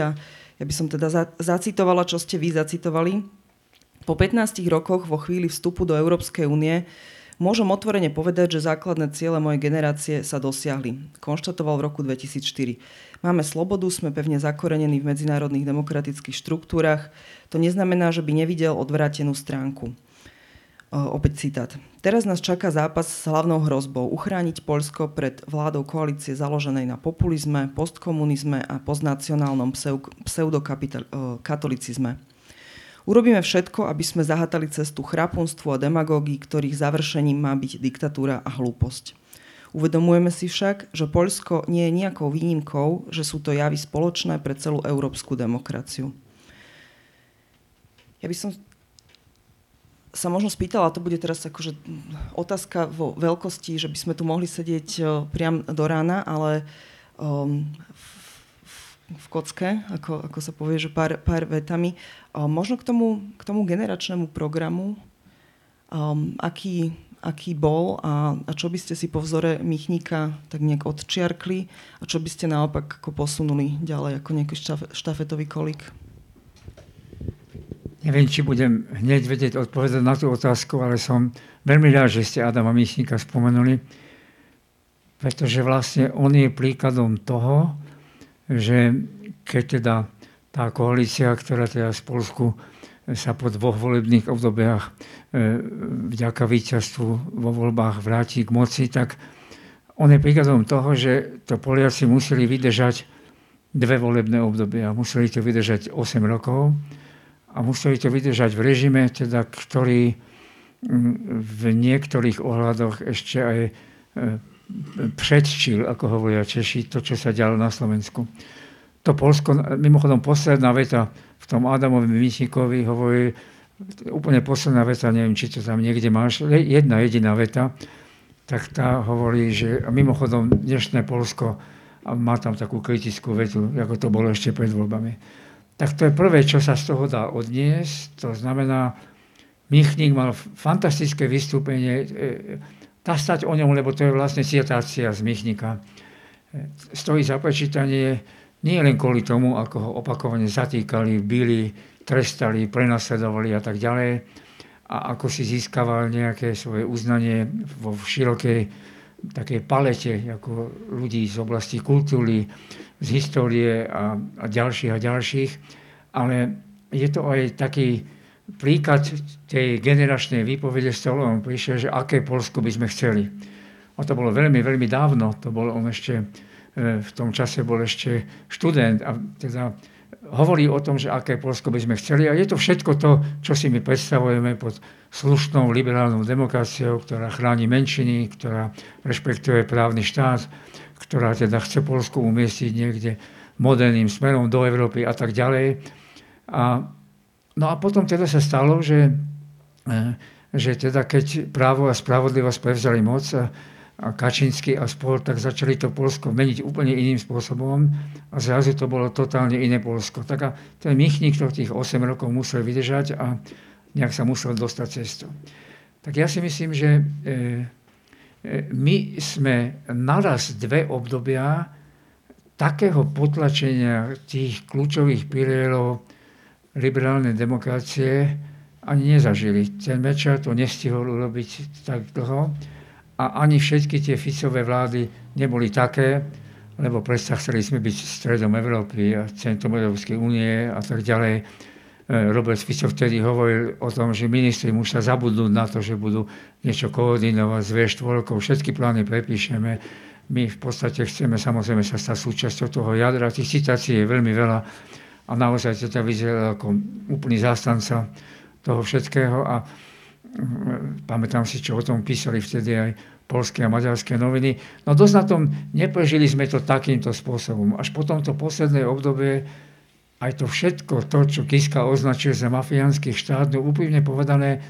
a ja by som teda zacitovala, čo ste vy zacitovali. Po 15 rokoch vo chvíli vstupu do Európskej únie môžem otvorene povedať, že základné ciele mojej generácie sa dosiahli. Konštatoval v roku 2004. Máme slobodu, sme pevne zakorenení v medzinárodných demokratických štruktúrach. To neznamená, že by nevidel odvrátenú stránku. Opäť citát. Teraz nás čaká zápas s hlavnou hrozbou uchrániť Poľsko pred vládou koalície založenej na populizme, postkomunizme a postnacionálnom pseudokatolicizme. Urobíme všetko, aby sme zahatali cestu chrapunstvu a demagógii, ktorých završením má byť diktatúra a hlúposť. Uvedomujeme si však, že Poľsko nie je nejakou výnimkou, že sú to javy spoločné pre celú európsku demokraciu. Ja by som sa možno spýtala, to bude teraz akože otázka vo veľkosti, že by sme tu mohli sedieť uh, priam do rána, ale um, v kocke, ako, ako sa povie, že pár, pár vetami. Um, možno k tomu, k tomu generačnému programu, um, aký, aký bol a, a čo by ste si po vzore Michníka tak nejak odčiarkli a čo by ste naopak ako posunuli ďalej ako nejaký štafetový kolík? Neviem, či budem hneď vedieť odpovedať na tú otázku, ale som veľmi rád, že ste Adama Míšnika spomenuli, pretože vlastne on je príkladom toho, že keď teda tá koalícia, ktorá teda z Polsku sa po dvoch volebných obdobiach e, vďaka víťazstvu vo voľbách vráti k moci, tak on je príkladom toho, že to Poliaci museli vydržať dve volebné obdobia. Museli to vydržať 8 rokov a museli to vydržať v režime, teda, ktorý v niektorých ohľadoch ešte aj e, predčil, ako hovoria Češi, to, čo sa dialo na Slovensku. To Polsko, mimochodom posledná veta v tom Adamovi Myšníkovi hovorí, úplne posledná veta, neviem, či to tam niekde máš, jedna jediná veta, tak tá hovorí, že a mimochodom dnešné Polsko má tam takú kritickú vetu, ako to bolo ešte pred voľbami. Tak to je prvé, čo sa z toho dá odniesť. To znamená, Michník mal fantastické vystúpenie, dá stať o ňom, lebo to je vlastne citácia z Michnika. Stojí za prečítanie nie len kvôli tomu, ako ho opakovane zatýkali, byli, trestali, prenasledovali a tak ďalej, a ako si získaval nejaké svoje uznanie vo širokej takej palete ako ľudí z oblasti kultúry, z histórie a, a ďalších a ďalších. Ale je to aj taký príklad tej generačnej výpovede s on prišiel, že aké Polsko by sme chceli. A to bolo veľmi, veľmi dávno. To bol on ešte, e, v tom čase bol ešte študent a teda hovorí o tom, že aké Polsko by sme chceli. A je to všetko to, čo si my predstavujeme pod slušnou liberálnou demokraciou, ktorá chráni menšiny, ktorá rešpektuje právny štát, ktorá teda chce Polsku umiestniť niekde moderným smerom do Európy a tak ďalej. A No a potom teda sa stalo, že, eh, že teda keď právo a spravodlivosť prevzali moc a, a Kačinsky a spol, tak začali to Polsko meniť úplne iným spôsobom a zrazu to bolo totálne iné Polsko. Tak a ten Michník to tých 8 rokov musel vydržať a nejak sa musel dostať cestu. Tak ja si myslím, že e, e, my sme naraz dve obdobia takého potlačenia tých kľúčových pilierov liberálnej demokracie ani nezažili. Ten Mečer to nestihol urobiť tak dlho a ani všetky tie Ficové vlády neboli také, lebo predsa chceli sme byť stredom Európy a centrum Európskej únie a tak ďalej. E, Robert Fico vtedy hovoril o tom, že ministri musia zabudnúť na to, že budú niečo koordinovať s V4, všetky plány prepíšeme. My v podstate chceme samozrejme sa stať súčasťou toho jadra. Tých citácií je veľmi veľa a naozaj teda vyzeral ako úplný zástanca toho všetkého a mm, pamätám si, čo o tom písali vtedy aj polské a maďarské noviny. No dosť na tom neprežili sme to takýmto spôsobom. Až potom to posledné obdobie aj to všetko, to, čo Kiska označil za mafiánsky štát, no úprimne povedané,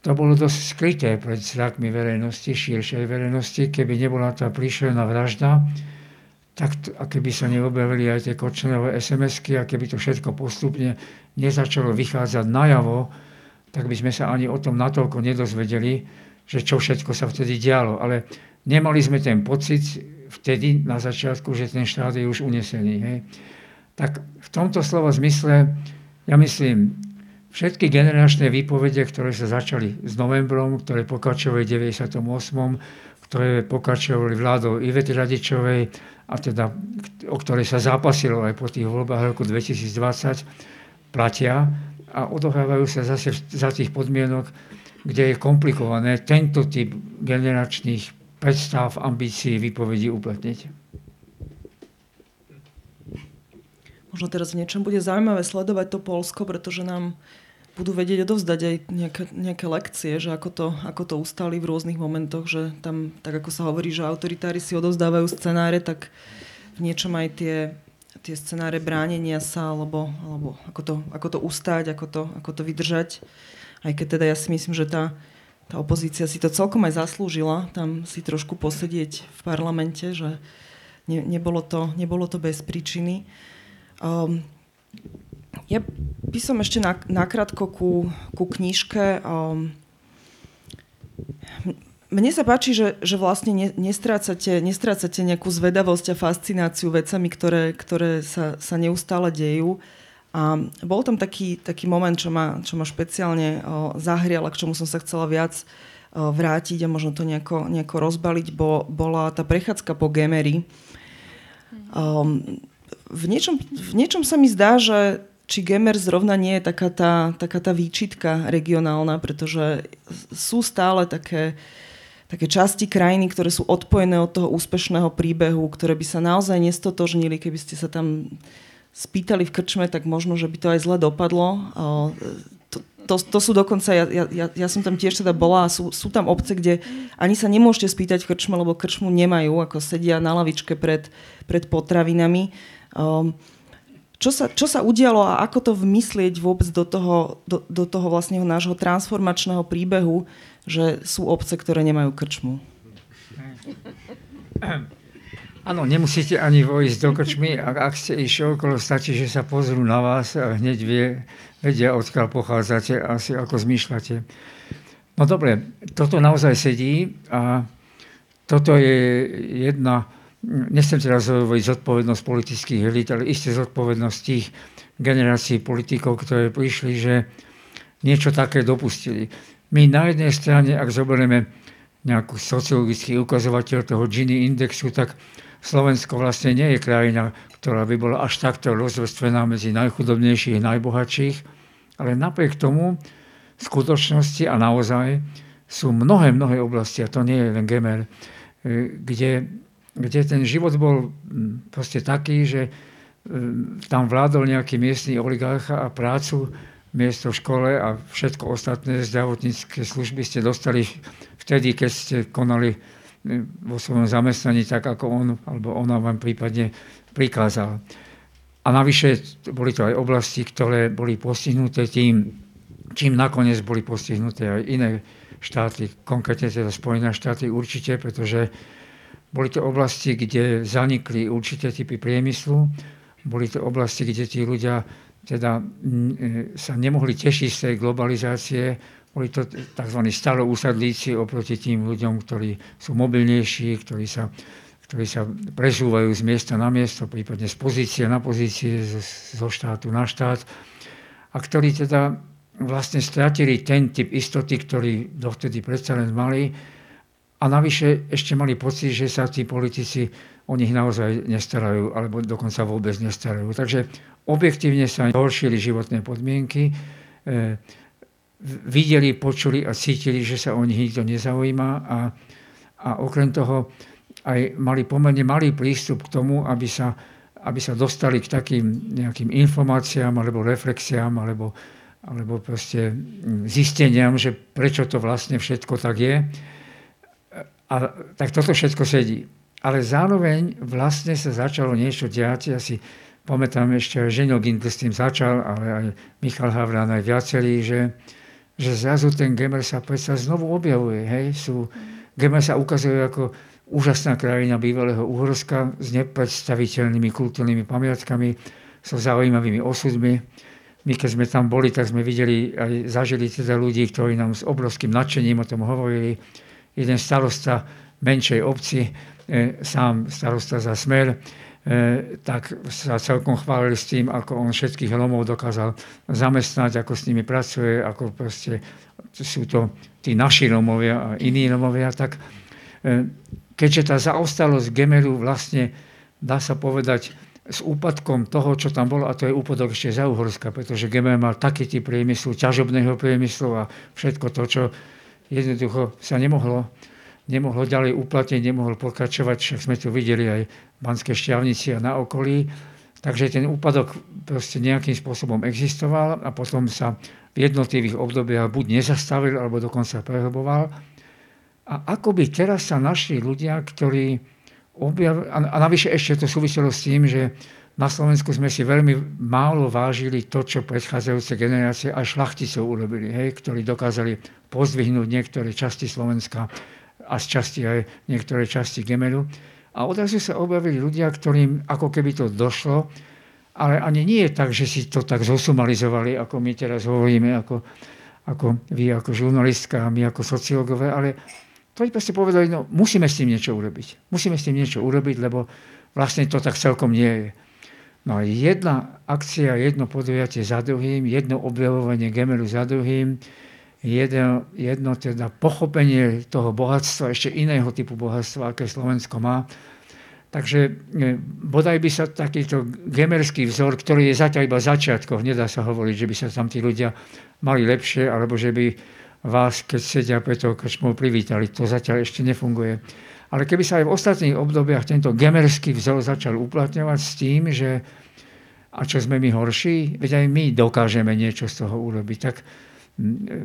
to bolo dosť skryté pred zrakmi verejnosti, širšej verejnosti, keby nebola tá príšerná vražda, tak a keby sa neobjavili aj tie kočnerové SMS-ky a keby to všetko postupne nezačalo vychádzať najavo, tak by sme sa ani o tom natoľko nedozvedeli, že čo všetko sa vtedy dialo. Ale nemali sme ten pocit vtedy na začiatku, že ten štát je už unesený. Hej. Tak v tomto slovo zmysle, ja myslím, všetky generačné výpovede, ktoré sa začali s novembrom, ktoré pokračovali v 98., ktoré pokračovali vládou Ivety Radičovej, a teda, o ktorej sa zápasilo aj po tých voľbách roku 2020, platia a odohrávajú sa zase za tých podmienok, kde je komplikované tento typ generačných predstav, ambícií, výpovedí uplatniť. Možno teraz v niečom bude zaujímavé sledovať to Polsko, pretože nám budú vedieť odovzdať aj nejaké, nejaké lekcie, že ako to, ako to ustali v rôznych momentoch, že tam, tak ako sa hovorí, že autoritári si odovzdávajú scenáre, tak v niečom aj tie, tie scenáre bránenia sa, alebo, alebo ako, to, ako to ustať, ako to, ako to vydržať. Aj keď teda ja si myslím, že tá, tá opozícia si to celkom aj zaslúžila, tam si trošku posedieť v parlamente, že ne, nebolo, to, nebolo to bez príčiny. Um, ja by som ešte nakrátko ku, ku knižke. Um, mne sa páči, že, že vlastne ne, nestrácate, nestrácate nejakú zvedavosť a fascináciu vecami, ktoré, ktoré sa, sa neustále dejú. A bol tam taký, taký moment, čo ma, čo ma špeciálne zahrial a k čomu som sa chcela viac vrátiť a možno to nejako, nejako rozbaliť, bo, bola tá prechádzka po Gemery. Um, v, niečom, v niečom sa mi zdá, že či Gemer zrovna nie je taká tá, taká tá výčitka regionálna, pretože sú stále také, také časti krajiny, ktoré sú odpojené od toho úspešného príbehu, ktoré by sa naozaj nestotožnili, keby ste sa tam spýtali v krčme, tak možno, že by to aj zle dopadlo. To, to, to sú dokonca, ja, ja, ja som tam tiež teda bola a sú, sú tam obce, kde ani sa nemôžete spýtať v krčme, lebo krčmu nemajú, ako sedia na lavičke pred, pred potravinami. Um, čo sa, čo sa udialo a ako to vmyslieť vôbec do toho, do, do toho vlastne nášho transformačného príbehu, že sú obce, ktoré nemajú krčmu? Áno, nemusíte ani vojsť do krčmy, ak, ak ste išli okolo, stačí, že sa pozrú na vás a hneď vie, vedia, odkiaľ pochádzate asi ako zmýšľate. No dobre, toto naozaj sedí a toto je jedna, nechcem teraz hovoriť zodpovednosť politických elit, ale isté zodpovednosť tých generácií politikov, ktoré prišli, že niečo také dopustili. My na jednej strane, ak zoberieme nejaký sociologický ukazovateľ toho Gini indexu, tak Slovensko vlastne nie je krajina, ktorá by bola až takto rozvrstvená medzi najchudobnejších najbohatších, ale napriek tomu v skutočnosti a naozaj sú mnohé, mnohé oblasti, a to nie je len Gemer, e, kde, kde ten život bol proste taký, že tam vládol nejaký miestny oligarcha a prácu miesto v škole a všetko ostatné zdravotnícke služby ste dostali vtedy, keď ste konali vo svojom zamestnaní tak, ako on alebo ona vám prípadne prikázal. A navyše boli to aj oblasti, ktoré boli postihnuté tým, čím nakoniec boli postihnuté aj iné štáty, konkrétne teda Spojené štáty určite, pretože boli to oblasti, kde zanikli určité typy priemyslu, boli to oblasti, kde tí ľudia teda e, sa nemohli tešiť z tej globalizácie, boli to tzv. starousadlíci oproti tým ľuďom, ktorí sú mobilnejší, ktorí sa, ktorí sa presúvajú z miesta na miesto, prípadne z pozície na pozície, zo štátu na štát. A ktorí teda vlastne stratili ten typ istoty, ktorý dovtedy predsa len mali a navyše ešte mali pocit, že sa tí politici o nich naozaj nestarajú, alebo dokonca vôbec nestarajú. Takže objektívne sa horšili životné podmienky, e, videli, počuli a cítili, že sa o nich nikto nezaujíma a, a okrem toho aj mali pomerne malý prístup k tomu, aby sa, aby sa dostali k takým nejakým informáciám alebo reflexiám alebo, alebo proste zisteniam, že prečo to vlastne všetko tak je. A tak toto všetko sedí. Ale zároveň vlastne sa začalo niečo diať. Ja si pamätám ešte, že Žeňo Gindl s tým začal, ale aj Michal Havran, aj viacerí, že, že zrazu ten Gemer sa predsa znovu objavuje. Hej? Sú, Gemer sa ukazuje ako úžasná krajina bývalého Uhorska s nepredstaviteľnými kultúrnymi pamiatkami, so zaujímavými osudmi. My keď sme tam boli, tak sme videli aj zažili teda ľudí, ktorí nám s obrovským nadšením o tom hovorili. Jeden starosta menšej obci, e, sám starosta za smer, E, tak sa celkom chválili s tým, ako on všetkých Romov dokázal zamestnať, ako s nimi pracuje, ako proste sú to tí naši Romovia a iní Romovia, tak e, keďže tá zaostalosť Gemeru vlastne, dá sa povedať, s úpadkom toho, čo tam bolo, a to je úpadok ešte za Uhorska, pretože Gemer mal taký typ priemyslu, ťažobného priemyslu a všetko to, čo jednoducho sa nemohlo nemohlo ďalej uplatniť, nemohol pokračovať, však sme to videli aj v Banskej šťavnici a na okolí. Takže ten úpadok proste nejakým spôsobom existoval a potom sa v jednotlivých obdobiach buď nezastavil, alebo dokonca prehlboval. A akoby teraz sa našli ľudia, ktorí objavili, a navyše ešte to súviselo s tým, že na Slovensku sme si veľmi málo vážili to, čo predchádzajúce generácie aj šlachticov urobili, hej, ktorí dokázali pozdvihnúť niektoré časti Slovenska a z časti aj niektoré časti Gemelu. A odrazu sa objavili ľudia, ktorým ako keby to došlo, ale ani nie je tak, že si to tak zosumalizovali, ako my teraz hovoríme, ako, ako vy ako žurnalistka a my ako sociológové, ale to proste povedali, no musíme s tým niečo urobiť. Musíme s tým niečo urobiť, lebo vlastne to tak celkom nie je. No a jedna akcia, jedno podujatie za druhým, jedno objavovanie Gemelu za druhým, jedno, jedno teda pochopenie toho bohatstva, ešte iného typu bohatstva, aké Slovensko má. Takže e, bodaj by sa takýto gemerský vzor, ktorý je zatiaľ iba začiatkov, nedá sa hovoriť, že by sa tam tí ľudia mali lepšie, alebo že by vás, keď sedia pre toho krčmou, privítali. To zatiaľ ešte nefunguje. Ale keby sa aj v ostatných obdobiach tento gemerský vzor začal uplatňovať s tým, že a čo sme my horší, veď aj my dokážeme niečo z toho urobiť, tak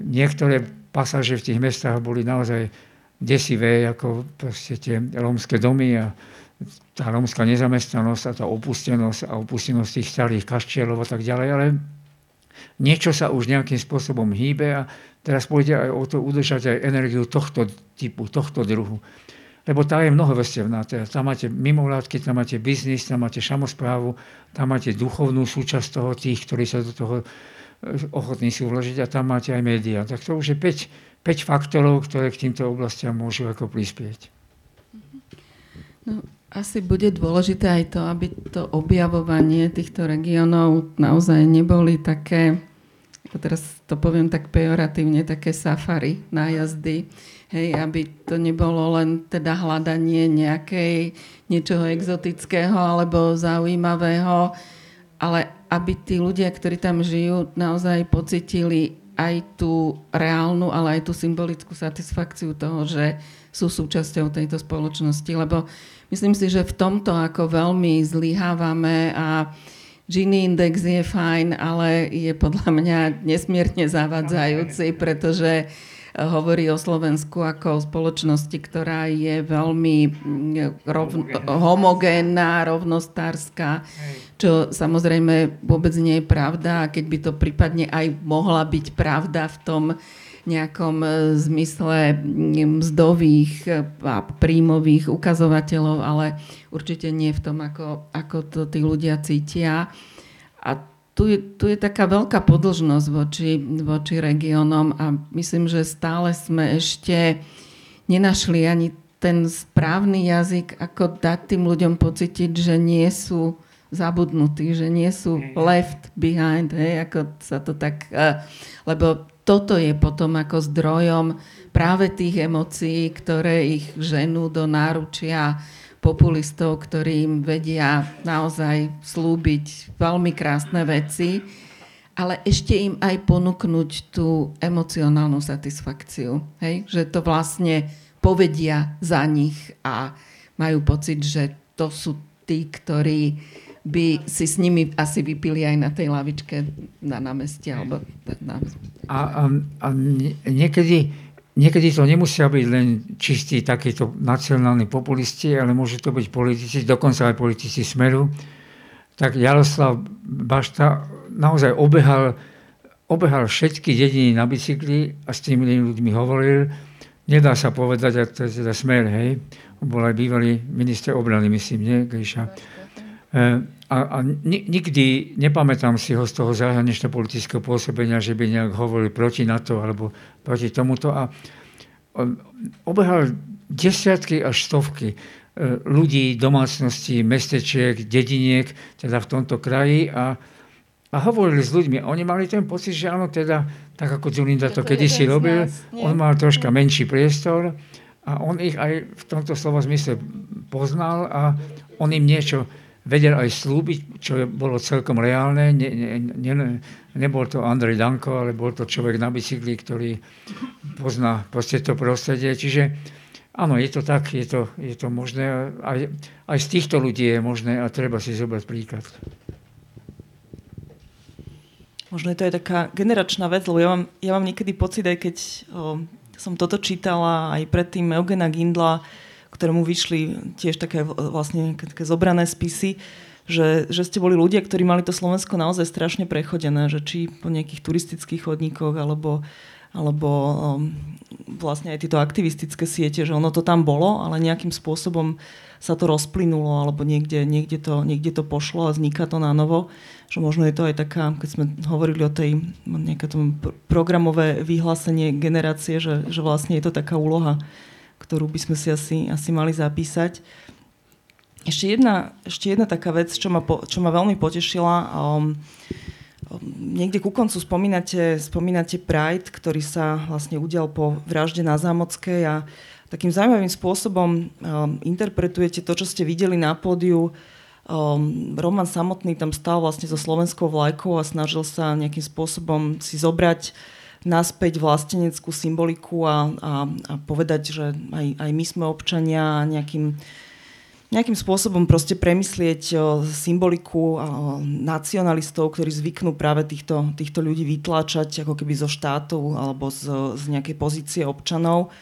niektoré pasáže v tých mestách boli naozaj desivé, ako proste tie rómske domy a tá rómska nezamestnanosť a tá opustenosť a opustenosť tých starých kaštielov a tak ďalej, ale niečo sa už nejakým spôsobom hýbe a teraz pôjde aj o to udržať aj energiu tohto typu, tohto druhu. Lebo tá je mnohovrstevná. Teda tam máte mimovládky, tam máte biznis, tam máte samozprávu, tam máte duchovnú súčasť toho, tých, ktorí sa do toho eh, ochotní sú vložiť a tam máte aj médiá. Tak to už je 5, 5 faktorov, ktoré k týmto oblastiam môžu ako prispieť. No, asi bude dôležité aj to, aby to objavovanie týchto regiónov naozaj neboli také, teraz to poviem tak pejoratívne, také safari, nájazdy, Hej, aby to nebolo len teda hľadanie nejakej, niečoho exotického alebo zaujímavého, ale aby tí ľudia, ktorí tam žijú, naozaj pocitili aj tú reálnu, ale aj tú symbolickú satisfakciu toho, že sú súčasťou tejto spoločnosti. Lebo myslím si, že v tomto ako veľmi zlyhávame a Gini index je fajn, ale je podľa mňa nesmierne zavadzajúci, pretože hovorí o Slovensku ako o spoločnosti, ktorá je veľmi mm, rovn- homogénna, rovnostárska, čo samozrejme vôbec nie je pravda. A keď by to prípadne aj mohla byť pravda v tom nejakom e, zmysle mm, mzdových e, a príjmových ukazovateľov, ale určite nie v tom, ako, ako to tí ľudia cítia. A tu je, tu je taká veľká podlžnosť voči, voči regiónom a myslím, že stále sme ešte nenašli ani ten správny jazyk, ako dať tým ľuďom pocitiť, že nie sú zabudnutí, že nie sú left behind, hej, ako sa to tak... Uh, lebo toto je potom ako zdrojom práve tých emócií, ktoré ich ženú do náručia populistov, ktorí im vedia naozaj slúbiť veľmi krásne veci, ale ešte im aj ponúknuť tú emocionálnu satisfakciu. Hej? Že to vlastne povedia za nich a majú pocit, že to sú tí, ktorí by si s nimi asi vypili aj na tej lavičke na námestí. Alebo na... A, a, a niekedy Niekedy to nemusia byť len čistí takíto nacionálni populisti, ale môžu to byť politici, dokonca aj politici Smeru. Tak Jaroslav Bašta naozaj obehal, obehal všetky dediny na bicykli a s tými ľuďmi hovoril. Nedá sa povedať, že to je teda Smer, hej. On bol aj bývalý minister obrany, myslím, nie, Gríša. E, a, a nikdy nepamätám si ho z toho zahraničného politického pôsobenia, že by nejak hovoril proti NATO alebo proti tomuto. A obehal desiatky až stovky e, ľudí, domácností, mestečiek, dediniek, teda v tomto kraji a, a hovorili s ľuďmi. Oni mali ten pocit, že áno, teda, tak ako Zulinda to, kedysi robil, on mal troška menší priestor a on ich aj v tomto slovo zmysle poznal a on im niečo vedel aj slúbiť, čo bolo celkom reálne. Ne, ne, ne, nebol to Andrej Danko, ale bol to človek na bicykli, ktorý pozná proste to prostredie. Čiže áno, je to tak, je to, je to možné. Aj, aj z týchto ľudí je možné a treba si zobrať príklad. Možno je to aj taká generačná vec, lebo ja mám, ja mám niekedy pocit, aj keď o, som toto čítala, aj predtým Eugena Gindla, ktorému vyšli tiež také vlastne také zobrané spisy, že, že ste boli ľudia, ktorí mali to Slovensko naozaj strašne prechodené, že či po nejakých turistických chodníkoch, alebo, alebo um, vlastne aj tieto aktivistické siete, že ono to tam bolo, ale nejakým spôsobom sa to rozplynulo, alebo niekde, niekde, to, niekde to pošlo a vzniká to na novo. Že možno je to aj taká, keď sme hovorili o tej nejaké tom programové vyhlásenie generácie, že, že vlastne je to taká úloha ktorú by sme si asi, asi mali zapísať. Ešte jedna, ešte jedna taká vec, čo ma, po, čo ma veľmi potešila. Um, um, niekde ku koncu spomínate, spomínate Pride, ktorý sa vlastne udial po vražde na Zámockej a takým zaujímavým spôsobom um, interpretujete to, čo ste videli na pódiu. Um, Roman samotný tam stal vlastne so slovenskou vlajkou a snažil sa nejakým spôsobom si zobrať naspäť vlasteneckú symboliku a, a, a povedať, že aj, aj my sme občania nejakým, nejakým spôsobom proste premyslieť symboliku nacionalistov, ktorí zvyknú práve týchto, týchto ľudí vytláčať ako keby zo štátu alebo z, z nejakej pozície občanov.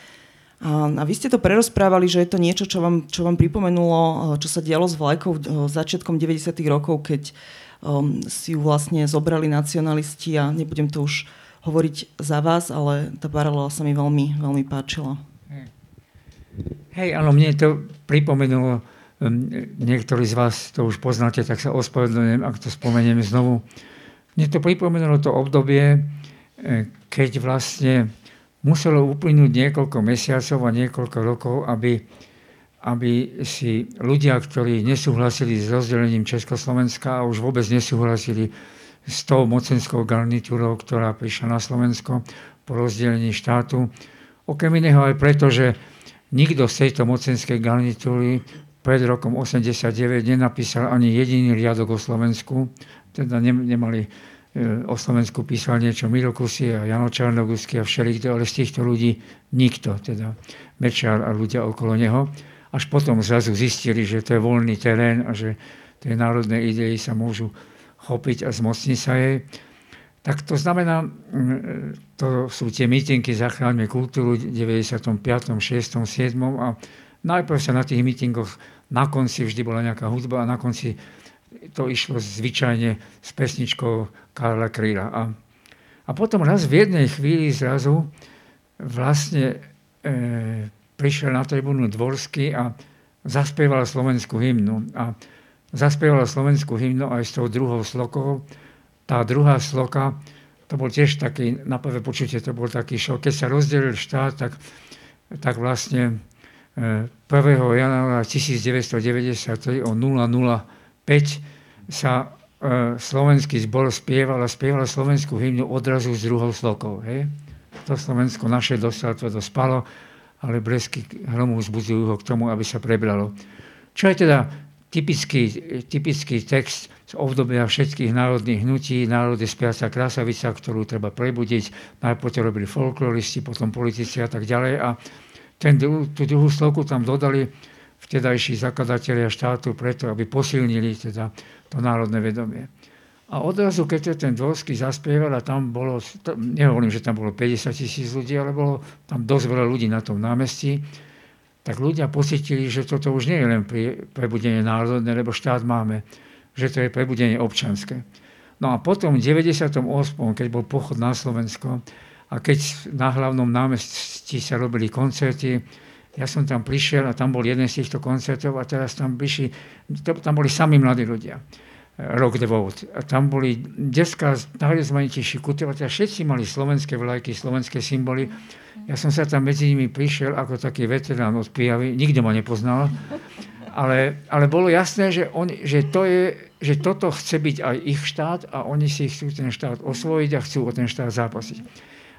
A, a vy ste to prerozprávali, že je to niečo, čo vám, čo vám pripomenulo, čo sa dialo s vlajkou začiatkom 90. rokov, keď um, si ju vlastne zobrali nacionalisti a nebudem to už hovoriť za vás, ale tá paralela sa mi veľmi, veľmi páčila. Hej, áno, mne to pripomenulo Hm, niektorí z vás to už poznáte, tak sa ospravedlňujem, ak to spomeniem znovu. Mne to pripomenulo to obdobie, eh, keď vlastne muselo uplynúť niekoľko mesiacov a niekoľko rokov, aby, aby si ľudia, ktorí nesúhlasili s rozdelením Československa a už vôbec nesúhlasili s tou mocenskou garnitúrou, ktorá prišla na Slovensko po rozdelení štátu, okrem iného aj preto, že nikto z tejto mocenskej garnitúry pred rokom 89 nenapísal ani jediný riadok o Slovensku, teda nemali e, o Slovensku písal niečo Miro Kusy a Jano Čarnogusky a všelikto, ale z týchto ľudí nikto, teda Mečar a ľudia okolo neho. Až potom zrazu zistili, že to je voľný terén a že tie národné idei sa môžu chopiť a zmocniť sa jej. Tak to znamená, to sú tie mítinky Zachráňme kultúru v 95., 6., 7. a Najprv sa na tých mítingoch na konci vždy bola nejaká hudba a na konci to išlo zvyčajne s pesničkou Karla Kryla. A, a potom raz v jednej chvíli zrazu vlastne e, prišiel na tribúnu Dvorský a zaspieval slovenskú hymnu. A zaspieval slovenskú hymnu aj s tou druhou slokou. Tá druhá sloka, to bol tiež taký, na prvé počutie to bol taký šok. Keď sa rozdelil štát, tak, tak vlastne 1. januára 1993 o 005 sa e, slovenský zbor spieval a spieval slovenskú hymnu odrazu s druhou slokou. Hej? To Slovensko naše dostalo, to spalo, ale blesky hromu vzbudzujú ho k tomu, aby sa prebralo. Čo je teda typický, typický text z obdobia všetkých národných hnutí, národe spiaca krásavica, ktorú treba prebudiť. Najprv to robili folkloristi, potom politici a tak ďalej. A ten, tú druhú slovku tam dodali vtedajší zakladatelia štátu preto, aby posilnili teda to národné vedomie. A odrazu, keď to ten Dvorský zaspieval, a tam bolo, nehovorím, že tam bolo 50 tisíc ľudí, ale bolo tam dosť veľa ľudí na tom námestí, tak ľudia pocitili, že toto už nie je len prebudenie národné, lebo štát máme, že to je prebudenie občanské. No a potom v 98., keď bol pochod na Slovensko, a keď na hlavnom námestí sa robili koncerty, ja som tam prišiel a tam bol jeden z týchto koncertov a teraz tam prišli, tam boli sami mladí ľudia. Rock the Vote. A tam boli detská najrozmanitejší kultivácia, všetci mali slovenské vlajky, slovenské symboly. Ja som sa tam medzi nimi prišiel ako taký veterán od Pijavy, nikto ma nepoznal, ale, ale bolo jasné, že, on, že, to je, že toto chce byť aj ich štát a oni si chcú ten štát osvojiť a chcú o ten štát zápasiť.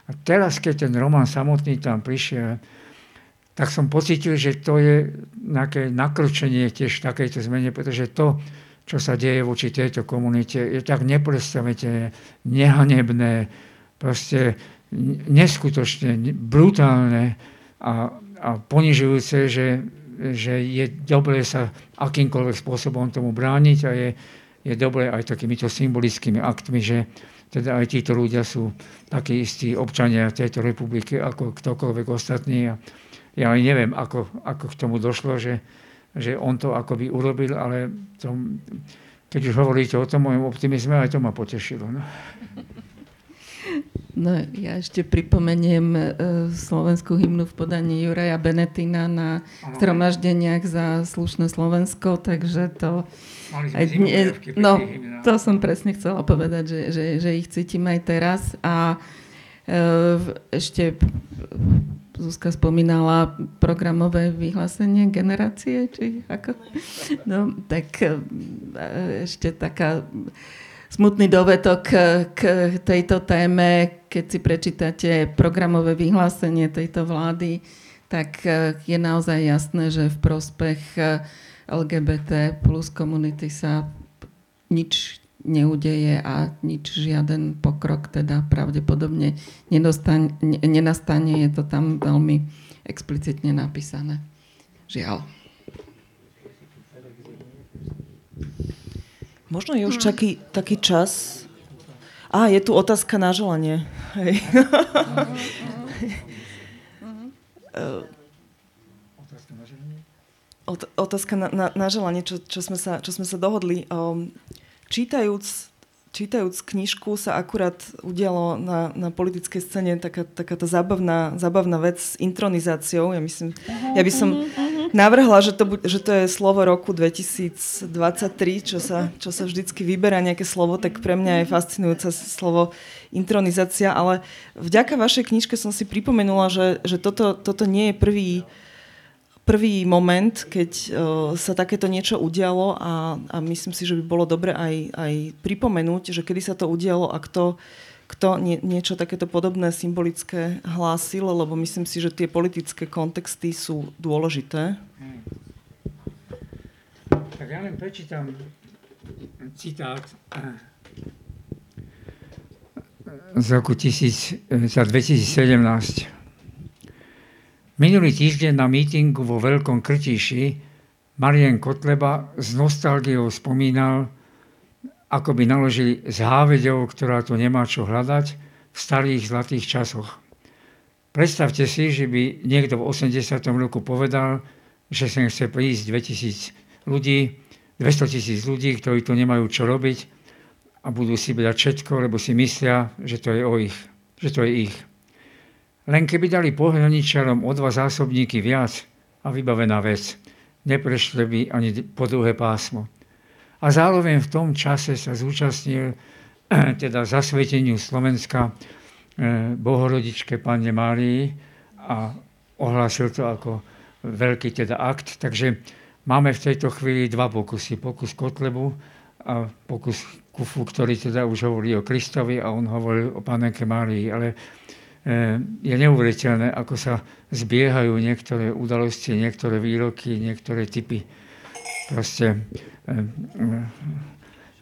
A teraz, keď ten Roman samotný tam prišiel, tak som pocítil, že to je nejaké nakročenie tiež takejto zmene, pretože to, čo sa deje voči tejto komunite, je tak nepredstaviteľné, nehanebné, proste neskutočne brutálne a, a ponižujúce, že, že je dobré sa akýmkoľvek spôsobom tomu brániť a je, je dobré aj takýmito symbolickými aktmi, že, teda aj títo ľudia sú takí istí občania tejto republiky ako ktokoľvek ostatní. A ja aj neviem, ako, ako k tomu došlo, že, že on to akoby urobil, ale to, keď už hovoríte o tom mojom optimizme, aj to ma potešilo. No. No, ja ešte pripomeniem e, slovenskú hymnu v podaní Juraja Benetina na zhromaždeniach za slušné Slovensko, takže to... Aj dne, no, to som presne chcela povedať, že, že, že ich cítim aj teraz. A e, ešte Zuzka spomínala programové vyhlásenie generácie, či ako? No, tak e, ešte taká smutný dovetok k tejto téme, keď si prečítate programové vyhlásenie tejto vlády, tak e, je naozaj jasné, že v prospech e, LGBT plus komunity sa nič neudeje a nič, žiaden pokrok teda pravdepodobne nenastane. Je to tam veľmi explicitne napísané. Žiaľ. Možno je už hm. taký, taký čas. Á, je tu otázka na želanie. Hej. otázka na, na, na želanie, čo, čo, sme sa, čo sme sa dohodli. Um, čítajúc čítajúc knižku sa akurát udialo na, na politickej scéne taká, taká tá zábavná, zábavná vec s intronizáciou. Ja myslím, ja by som navrhla, že to, že to je slovo roku 2023, čo sa, čo sa vždycky vyberá nejaké slovo, tak pre mňa je fascinujúce slovo intronizácia, ale vďaka vašej knižke som si pripomenula, že, že toto, toto nie je prvý prvý moment, keď uh, sa takéto niečo udialo a, a myslím si, že by bolo dobre aj, aj pripomenúť, že kedy sa to udialo a kto, kto nie, niečo takéto podobné symbolické hlásil, lebo myslím si, že tie politické kontexty sú dôležité. Tak ja len prečítam citát z roku 1000, za 2017. Minulý týždeň na mítingu vo Veľkom Krtiši Marien Kotleba s nostalgiou spomínal, ako by naložili s hávedou, ktorá tu nemá čo hľadať, v starých zlatých časoch. Predstavte si, že by niekto v 80. roku povedal, že sem chce prísť 2000 ľudí, 200 tisíc ľudí, ktorí tu nemajú čo robiť a budú si brať všetko, lebo si myslia, že to je o ich, že to je ich. Len keby dali pohraničarom o dva zásobníky viac a vybavená vec, neprešli by ani po druhé pásmo. A zároveň v tom čase sa zúčastnil (clears throat) teda zasveteniu Slovenska eh, bohorodičke Panne Márii a ohlásil to ako veľký teda akt. Takže máme v tejto chvíli dva pokusy. Pokus Kotlebu a pokus Kufu, ktorý teda už hovorí o Kristovi a on hovoril o Panenke Márii. Ale je neuveriteľné, ako sa zbiehajú niektoré udalosti, niektoré výroky, niektoré typy proste eh,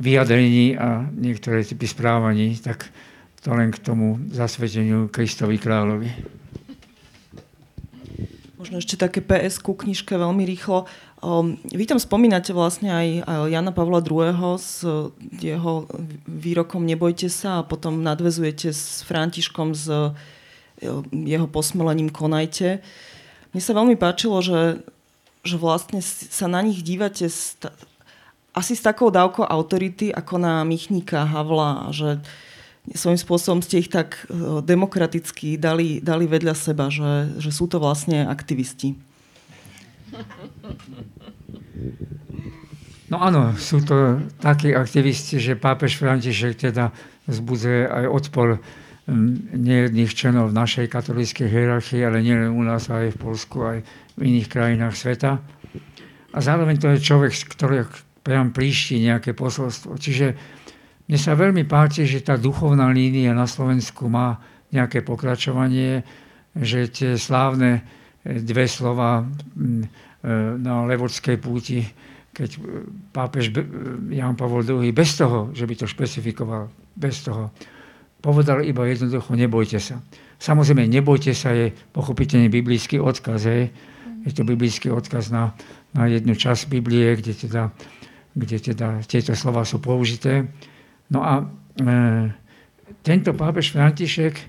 vyjadrení a niektoré typy správaní, tak to len k tomu zasveteniu Kristovi kráľovi. Možno ešte také PS ku knižke veľmi rýchlo. Um, vy tam spomínate vlastne aj, Jana Pavla II. s jeho výrokom Nebojte sa a potom nadvezujete s Františkom s jeho posmelením Konajte. Mne sa veľmi páčilo, že, že vlastne sa na nich dívate st- asi s takou dávkou autority ako na Michníka, Havla, že svojím spôsobom ste ich tak demokraticky dali, dali vedľa seba, že, že sú to vlastne aktivisti. No áno, sú to takí aktivisti, že pápež František teda zbudzuje aj odpor nejedných členov našej katolíckej hierarchie, ale nielen u nás, aj v Polsku, aj v iných krajinách sveta. A zároveň to je človek, ktorý priam príšti nejaké posolstvo. Čiže mne sa veľmi páči, že tá duchovná línia na Slovensku má nejaké pokračovanie, že tie slávne dve slova na Levodskej púti, keď pápež Jan Pavel II, bez toho, že by to špecifikoval, bez toho, povedal iba jednoducho, nebojte sa. Samozrejme, nebojte sa je pochopiteľne biblický odkaz. Je, je to biblický odkaz na, na jednu časť Biblie, kde teda, kde teda tieto slova sú použité. No a e, tento pápež František, e,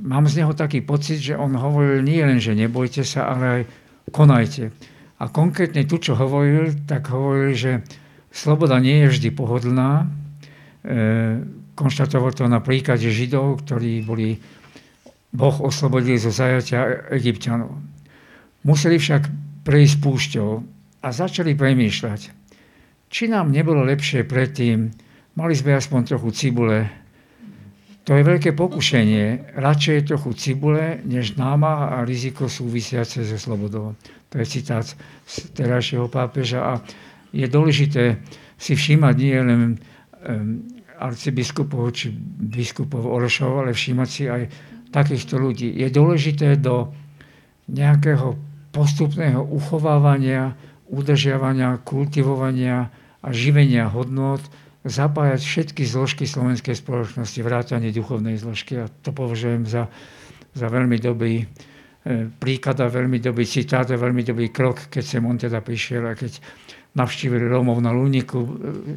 mám z neho taký pocit, že on hovoril nie len, že nebojte sa, ale aj konajte. A konkrétne tu, čo hovoril, tak hovoril, že sloboda nie je vždy pohodlná, e, Konštatoval to na príklade Židov, ktorí boli, Boh oslobodil zo zajatia Egyptianov. Museli však prejsť púšťou a začali premýšľať, či nám nebolo lepšie predtým, mali sme aspoň trochu cibule. To je veľké pokušenie. Radšej trochu cibule, než náma a riziko súvisiace so slobodou. To je citát z terajšieho pápeža a je dôležité si všímať nie len arcibiskupov či biskupov Orošov, ale všímať si aj takýchto ľudí. Je dôležité do nejakého postupného uchovávania, udržiavania, kultivovania a živenia hodnot zapájať všetky zložky slovenskej spoločnosti, vrátane duchovnej zložky. A to považujem za, za veľmi dobrý, príklad a veľmi dobrý citát a veľmi dobrý krok, keď sem on teda prišiel a keď navštívili Rómov na Lúniku,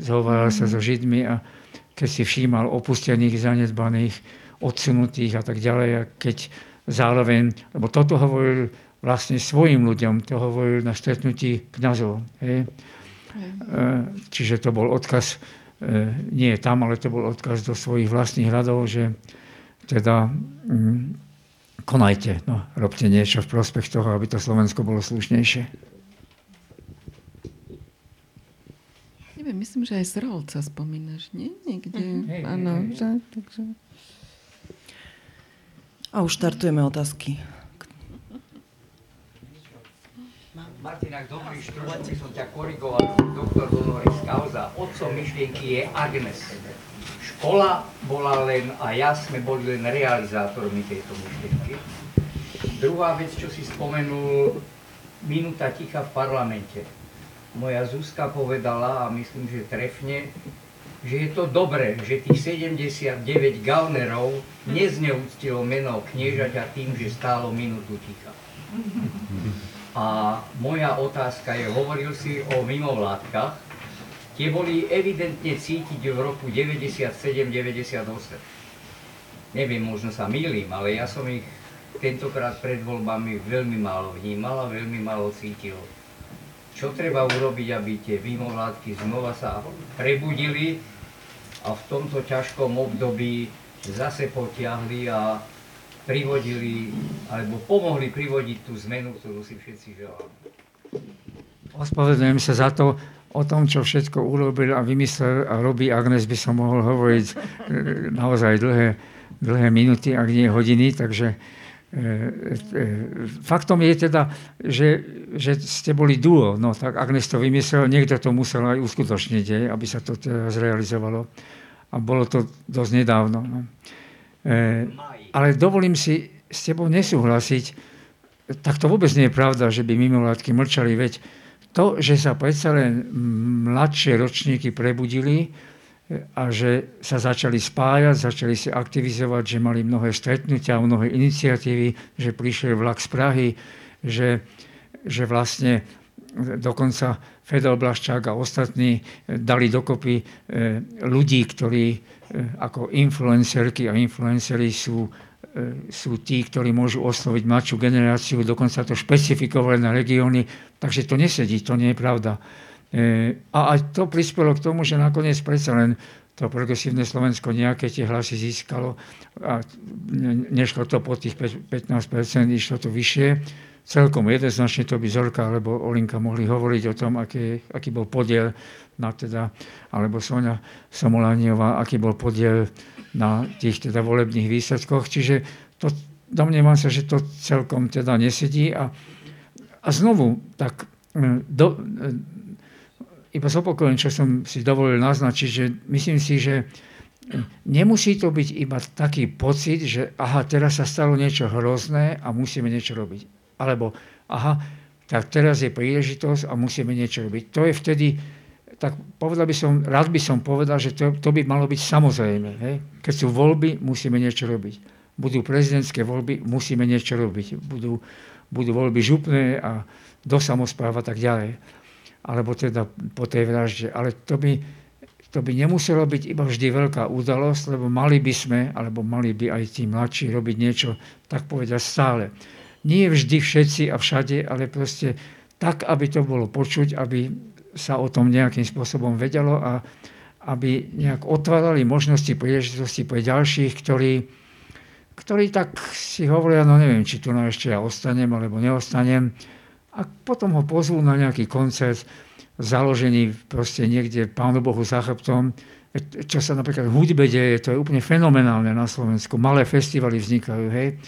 zhováral sa so Židmi a keď si všímal opustených, zanedbaných, odsunutých a tak ďalej. A keď zároveň, lebo toto hovoril vlastne svojim ľuďom, to hovoril na stretnutí kniazov. Hej. Čiže to bol odkaz, e, nie tam, ale to bol odkaz do svojich vlastných radov, že teda mm, konajte, no, robte niečo v prospech toho, aby to Slovensko bolo slušnejšie. Neviem, myslím, že aj z Rolca spomínaš, nie? Niekde, mm-hmm. áno, že, takže... A už štartujeme otázky. Martin, ak dobrý by som ťa korigoval, doktor Donoris Kauza. Otcom myšlienky je Agnes. Škola bola len, a ja sme boli len realizátormi tejto myšlienky. Druhá vec, čo si spomenul, minúta ticha v parlamente moja Zuzka povedala, a myslím, že trefne, že je to dobré, že tých 79 gaunerov nezneúctilo meno kniežaťa tým, že stálo minútu ticha. A moja otázka je, hovoril si o mimovládkach, tie boli evidentne cítiť v roku 97-98. Neviem, možno sa mýlim, ale ja som ich tentokrát pred voľbami veľmi málo vnímal a veľmi málo cítil čo treba urobiť, aby tie mimovládky znova sa prebudili a v tomto ťažkom období zase potiahli a privodili, alebo pomohli privodiť tú zmenu, ktorú si všetci želáme. Ospravedlňujem sa za to, o tom, čo všetko urobil a vymyslel a robí Agnes, by som mohol hovoriť e, naozaj dlhé, dlhé minúty, ak nie hodiny, takže E, e, faktom je teda, že, že ste boli duo, no tak Agnes to vymyslel, niekto to musel aj uskutočniť, aby sa to teda zrealizovalo. A bolo to dosť nedávno. No. E, ale dovolím si s tebou nesúhlasiť, tak to vôbec nie je pravda, že by mimovládky mlčali, veď to, že sa predsa len mladšie ročníky prebudili, a že sa začali spájať, začali sa aktivizovať, že mali mnohé stretnutia, mnohé iniciatívy, že prišiel vlak z Prahy, že, že vlastne dokonca Fedor Blaščák a ostatní dali dokopy e, ľudí, ktorí e, ako influencerky a influenceri sú, sú tí, ktorí môžu osloviť mladšiu generáciu, dokonca to špecifikovali na regióny, takže to nesedí, to nie je pravda. A aj to prispelo k tomu, že nakoniec predsa len to progresívne Slovensko nejaké tie hlasy získalo a nešlo to po tých 15%, išlo to vyššie. Celkom jednoznačne to by Zorka alebo Olinka mohli hovoriť o tom, aký, aký bol podiel na teda, alebo Sonia Somolániová, aký bol podiel na tých teda volebných výsledkoch. Čiže to, domnievam sa, že to celkom teda nesedí a, a znovu, tak do, iba zopakujem, čo som si dovolil naznačiť, že myslím si, že nemusí to byť iba taký pocit, že aha, teraz sa stalo niečo hrozné a musíme niečo robiť. Alebo aha, tak teraz je príležitosť a musíme niečo robiť. To je vtedy, tak povedal by som, rád by som povedal, že to, to by malo byť samozrejme. Hej? Keď sú voľby, musíme niečo robiť. Budú prezidentské voľby, musíme niečo robiť. Budú, budú voľby župné a do samozpráva tak ďalej alebo teda po tej vražde. Ale to by, to by nemuselo byť iba vždy veľká udalosť, lebo mali by sme, alebo mali by aj tí mladší robiť niečo, tak povedať stále. Nie vždy všetci a všade, ale proste tak, aby to bolo počuť, aby sa o tom nejakým spôsobom vedelo a aby nejak otvárali možnosti, príležitosti pre ďalších, ktorí, ktorí tak si hovoria, no neviem, či tu no ešte ja ostanem alebo neostanem, a potom ho pozvú na nejaký koncert založený proste niekde Pánu Bohu za chrbtom, čo sa napríklad v hudbe deje, to je úplne fenomenálne na Slovensku. Malé festivaly vznikajú, hej.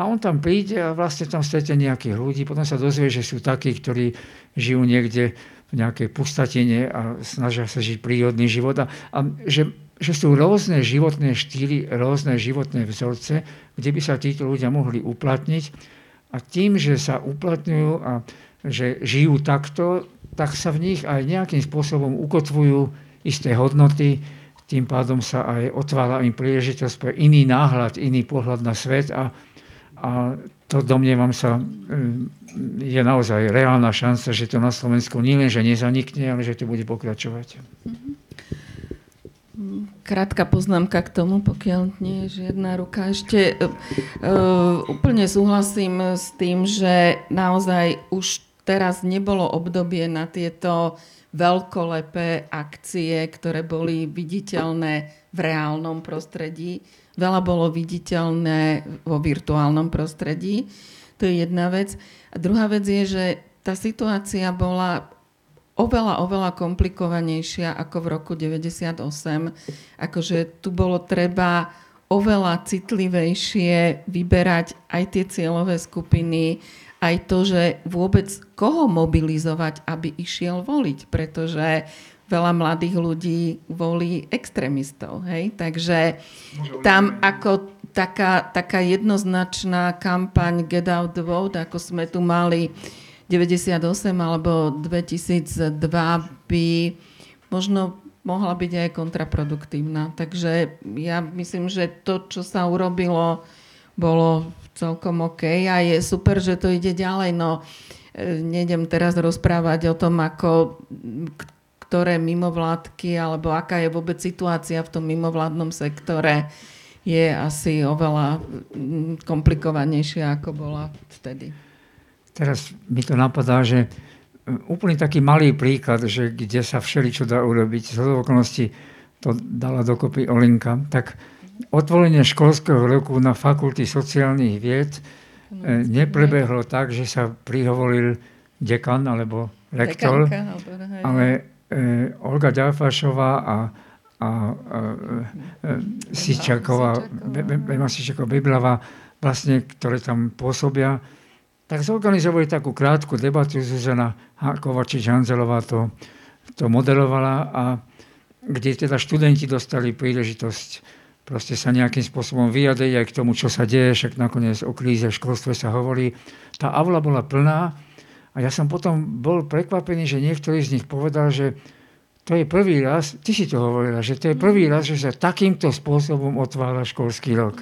No on tam príde a vlastne tam stretne nejakých ľudí, potom sa dozvie, že sú takí, ktorí žijú niekde v nejakej pustatine a snažia sa žiť prírodný život a, a že, že sú rôzne životné štýly, rôzne životné vzorce, kde by sa títo ľudia mohli uplatniť. A tým, že sa uplatňujú a že žijú takto, tak sa v nich aj nejakým spôsobom ukotvujú isté hodnoty, tým pádom sa aj otvára im príležitosť pre iný náhľad, iný pohľad na svet a, a to domnievam sa, je naozaj reálna šanca, že to na Slovensku nie že nezanikne, ale že to bude pokračovať. Krátka poznámka k tomu, pokiaľ nie je žiadna ruka. Ešte uh, úplne súhlasím s tým, že naozaj už teraz nebolo obdobie na tieto veľkolepé akcie, ktoré boli viditeľné v reálnom prostredí veľa bolo viditeľné vo virtuálnom prostredí. To je jedna vec. A druhá vec je, že tá situácia bola oveľa, oveľa komplikovanejšia ako v roku 98. Akože tu bolo treba oveľa citlivejšie vyberať aj tie cieľové skupiny, aj to, že vôbec koho mobilizovať, aby išiel voliť, pretože veľa mladých ľudí volí extrémistov. Hej? Takže tam ako taká, taká jednoznačná kampaň Get Out the Vote, ako sme tu mali 98 alebo 2002, by možno mohla byť aj kontraproduktívna. Takže ja myslím, že to, čo sa urobilo, bolo celkom OK a je super, že to ide ďalej. No, e, nejdem teraz rozprávať o tom, ako ktoré mimovládky alebo aká je vôbec situácia v tom mimovládnom sektore je asi oveľa mm, komplikovanejšia, ako bola vtedy. Teraz mi to napadá, že mm, úplne taký malý príklad, že kde sa všeličo dá urobiť, z okolností to dala dokopy Olinka, tak otvorenie školského roku na fakulty sociálnych vied no, neprebehlo tak, že sa prihovoril dekan alebo rektor, ale E, Olga Ďalfašová a, a, a e, Sičaková, Bema Sičaková, Biblavá, vlastne, ktoré tam pôsobia, tak zorganizovali takú krátku debatu, Zuzana Kovačič-Hanzelová to, to modelovala a kde teda študenti dostali príležitosť proste sa nejakým spôsobom vyjadriť aj k tomu, čo sa deje, však nakoniec o kríze v školstve sa hovorí. Tá aula bola plná a ja som potom bol prekvapený, že niektorý z nich povedal, že to je prvý raz, ty si to hovorila, že to je prvý raz, že sa takýmto spôsobom otvára školský rok.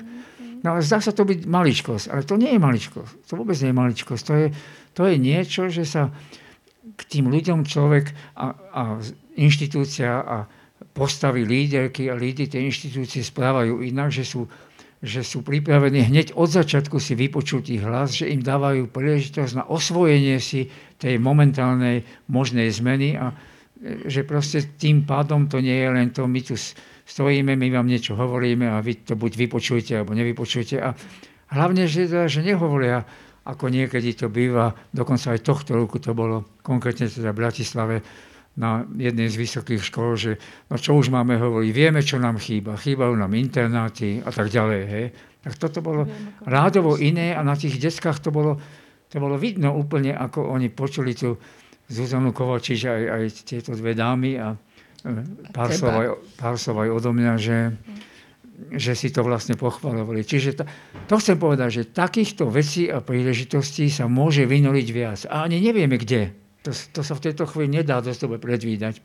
No ale zdá sa to byť maličkosť, ale to nie je maličkosť. To vôbec nie je maličkosť. To je, to je niečo, že sa k tým ľuďom človek a, a inštitúcia a postavy líderky a lídy tej inštitúcie správajú inak, že sú že sú pripravení hneď od začiatku si vypočuť ich hlas, že im dávajú príležitosť na osvojenie si tej momentálnej možnej zmeny a e, že proste tým pádom to nie je len to, my tu stojíme, my vám niečo hovoríme a vy to buď vypočujte alebo nevypočujte. A hlavne, že, teda, že nehovoria, ako niekedy to býva, dokonca aj tohto roku to bolo, konkrétne teda v Bratislave, na jednej z vysokých škôl, že no čo už máme hovoriť, vieme, čo nám chýba, chýbajú nám internáty a tak ďalej. Hej. Tak toto bolo rádovo iné a na tých deckách to bolo, to bolo vidno úplne, ako oni počuli tu Zuzanu Kovačič aj, aj tieto dve dámy a e, pár slov, aj, pár slov aj odo mňa, že, že si to vlastne pochvalovali. Čiže to, to chcem povedať, že takýchto vecí a príležitostí sa môže vynoriť viac. A ani nevieme kde. To, to sa v tejto chvíli nedá dosť dobre predvídať.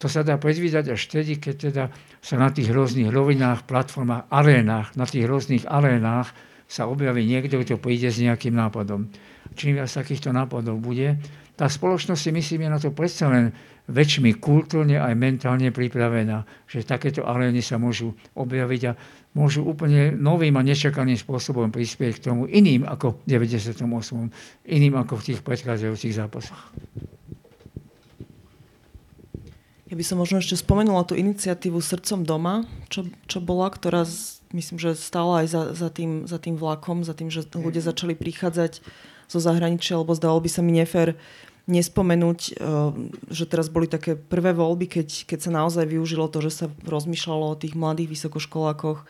To sa dá predvídať až vtedy, keď teda sa na tých rôznych rovinách, platformách, arénách, na tých rôznych arénách sa objaví niekto, kto príde s nejakým nápadom. Čím viac takýchto nápadov bude, tá spoločnosť si myslím je na to predsa len väčšmi kultúrne aj mentálne pripravená, že takéto arény sa môžu objaviť a môžu úplne novým a nečakaným spôsobom prispieť k tomu iným ako v 98. iným ako v tých predchádzajúcich zápasoch. Ja by som možno ešte spomenula tú iniciatívu Srdcom doma, čo, čo bola, ktorá z, myslím, že stála aj za, za, tým, za tým vlakom, za tým, že ľudia začali prichádzať zo zahraničia, lebo zdalo by sa mi nefér nespomenúť, eh, že teraz boli také prvé voľby, keď, keď sa naozaj využilo to, že sa rozmýšľalo o tých mladých vysokoškolákoch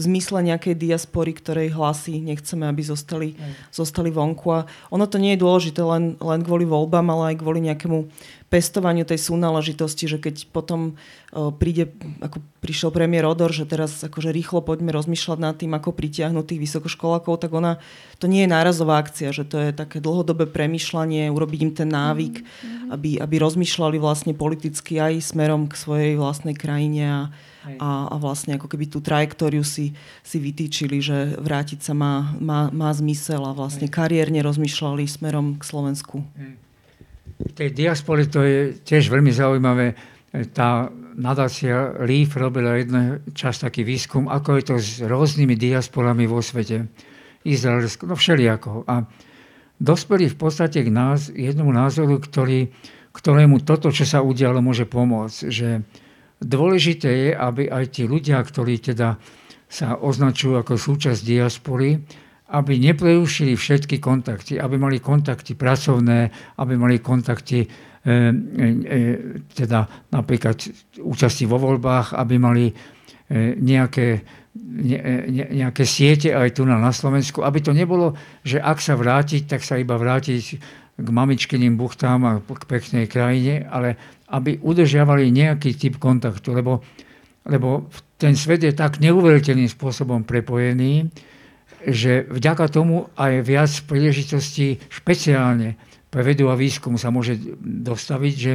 v zmysle nejakej diaspory, ktorej hlasy nechceme, aby zostali, zostali vonku. A ono to nie je dôležité len, len kvôli voľbám, ale aj kvôli nejakému pestovaniu tej súnáležitosti, že keď potom o, príde, ako prišiel premiér Odor, že teraz akože rýchlo poďme rozmýšľať nad tým, ako pritiahnuť tých vysokoškolákov, tak ona, to nie je nárazová akcia, že to je také dlhodobé premyšľanie, urobiť im ten návyk, mm-hmm. aby, aby rozmýšľali vlastne politicky aj smerom k svojej vlastnej krajine a, a, a vlastne ako keby tú trajektóriu si, si vytýčili, že vrátiť sa má, má, má zmysel a vlastne kariérne rozmýšľali smerom k Slovensku. Hej v tej diaspore to je tiež veľmi zaujímavé. Tá nadácia LEAF robila jeden čas taký výskum, ako je to s rôznymi diasporami vo svete. Izraelsko, no všelijako. A dospeli v podstate k nás, jednomu názoru, ktorý, ktorému toto, čo sa udialo, môže pomôcť. Že dôležité je, aby aj tí ľudia, ktorí teda sa označujú ako súčasť diaspory, aby neprerušili všetky kontakty, aby mali kontakty pracovné, aby mali kontakty e, e, e, teda napríklad účasti vo voľbách, aby mali e, nejaké, ne, ne, nejaké siete aj tu na Slovensku, aby to nebolo, že ak sa vrátiť, tak sa iba vrátiť k mamičkyným buchtám a k peknej krajine, ale aby udržiavali nejaký typ kontaktu, lebo, lebo ten svet je tak neuveriteľným spôsobom prepojený, že vďaka tomu aj viac príležitostí špeciálne pre vedu a výskum sa môže dostaviť, že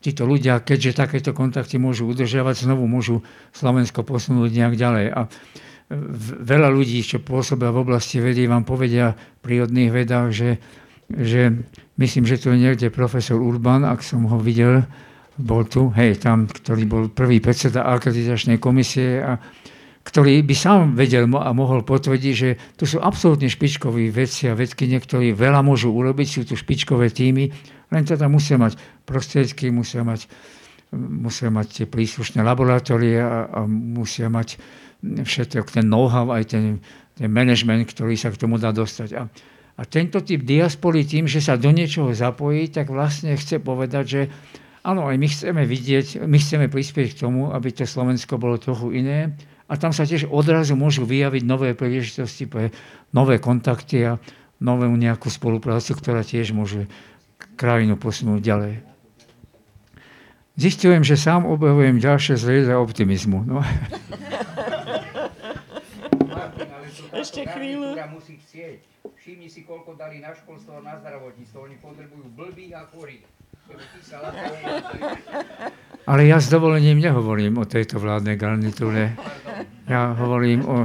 títo ľudia, keďže takéto kontakty môžu udržiavať, znovu môžu Slovensko posunúť nejak ďalej. A veľa ľudí, čo pôsobia v oblasti vedy, vám povedia v prírodných vedách, že, že myslím, že to je niekde profesor Urban, ak som ho videl, bol tu, hej, tam, ktorý bol prvý predseda akreditačnej komisie a ktorý by sám vedel a mohol potvrdiť, že tu sú absolútne špičkoví vedci a vedky, ktorí veľa môžu urobiť, sú tu špičkové týmy, len teda musia mať prostriedky, musia mať, musia mať tie príslušné laboratórie a, a musia mať všetko, ten know-how, aj ten, ten management, ktorý sa k tomu dá dostať. A, a tento typ diaspory tým, že sa do niečoho zapojí, tak vlastne chce povedať, že áno, aj my chceme vidieť, my chceme prispieť k tomu, aby to Slovensko bolo trochu iné, a tam sa tiež odrazu môžu vyjaviť nové príležitosti pre nové kontakty a novú nejakú spoluprácu, ktorá tiež môže krajinu posunúť ďalej. Zistujem, že sám objavujem ďalšie zrieda optimizmu. No. Ešte chvíľu. Všimni si, koľko dali na školstvo a na zdravotníctvo. Oni potrebujú blbých a chorých. Ale ja s dovolením nehovorím o tejto vládnej garnitúre. Ja hovorím o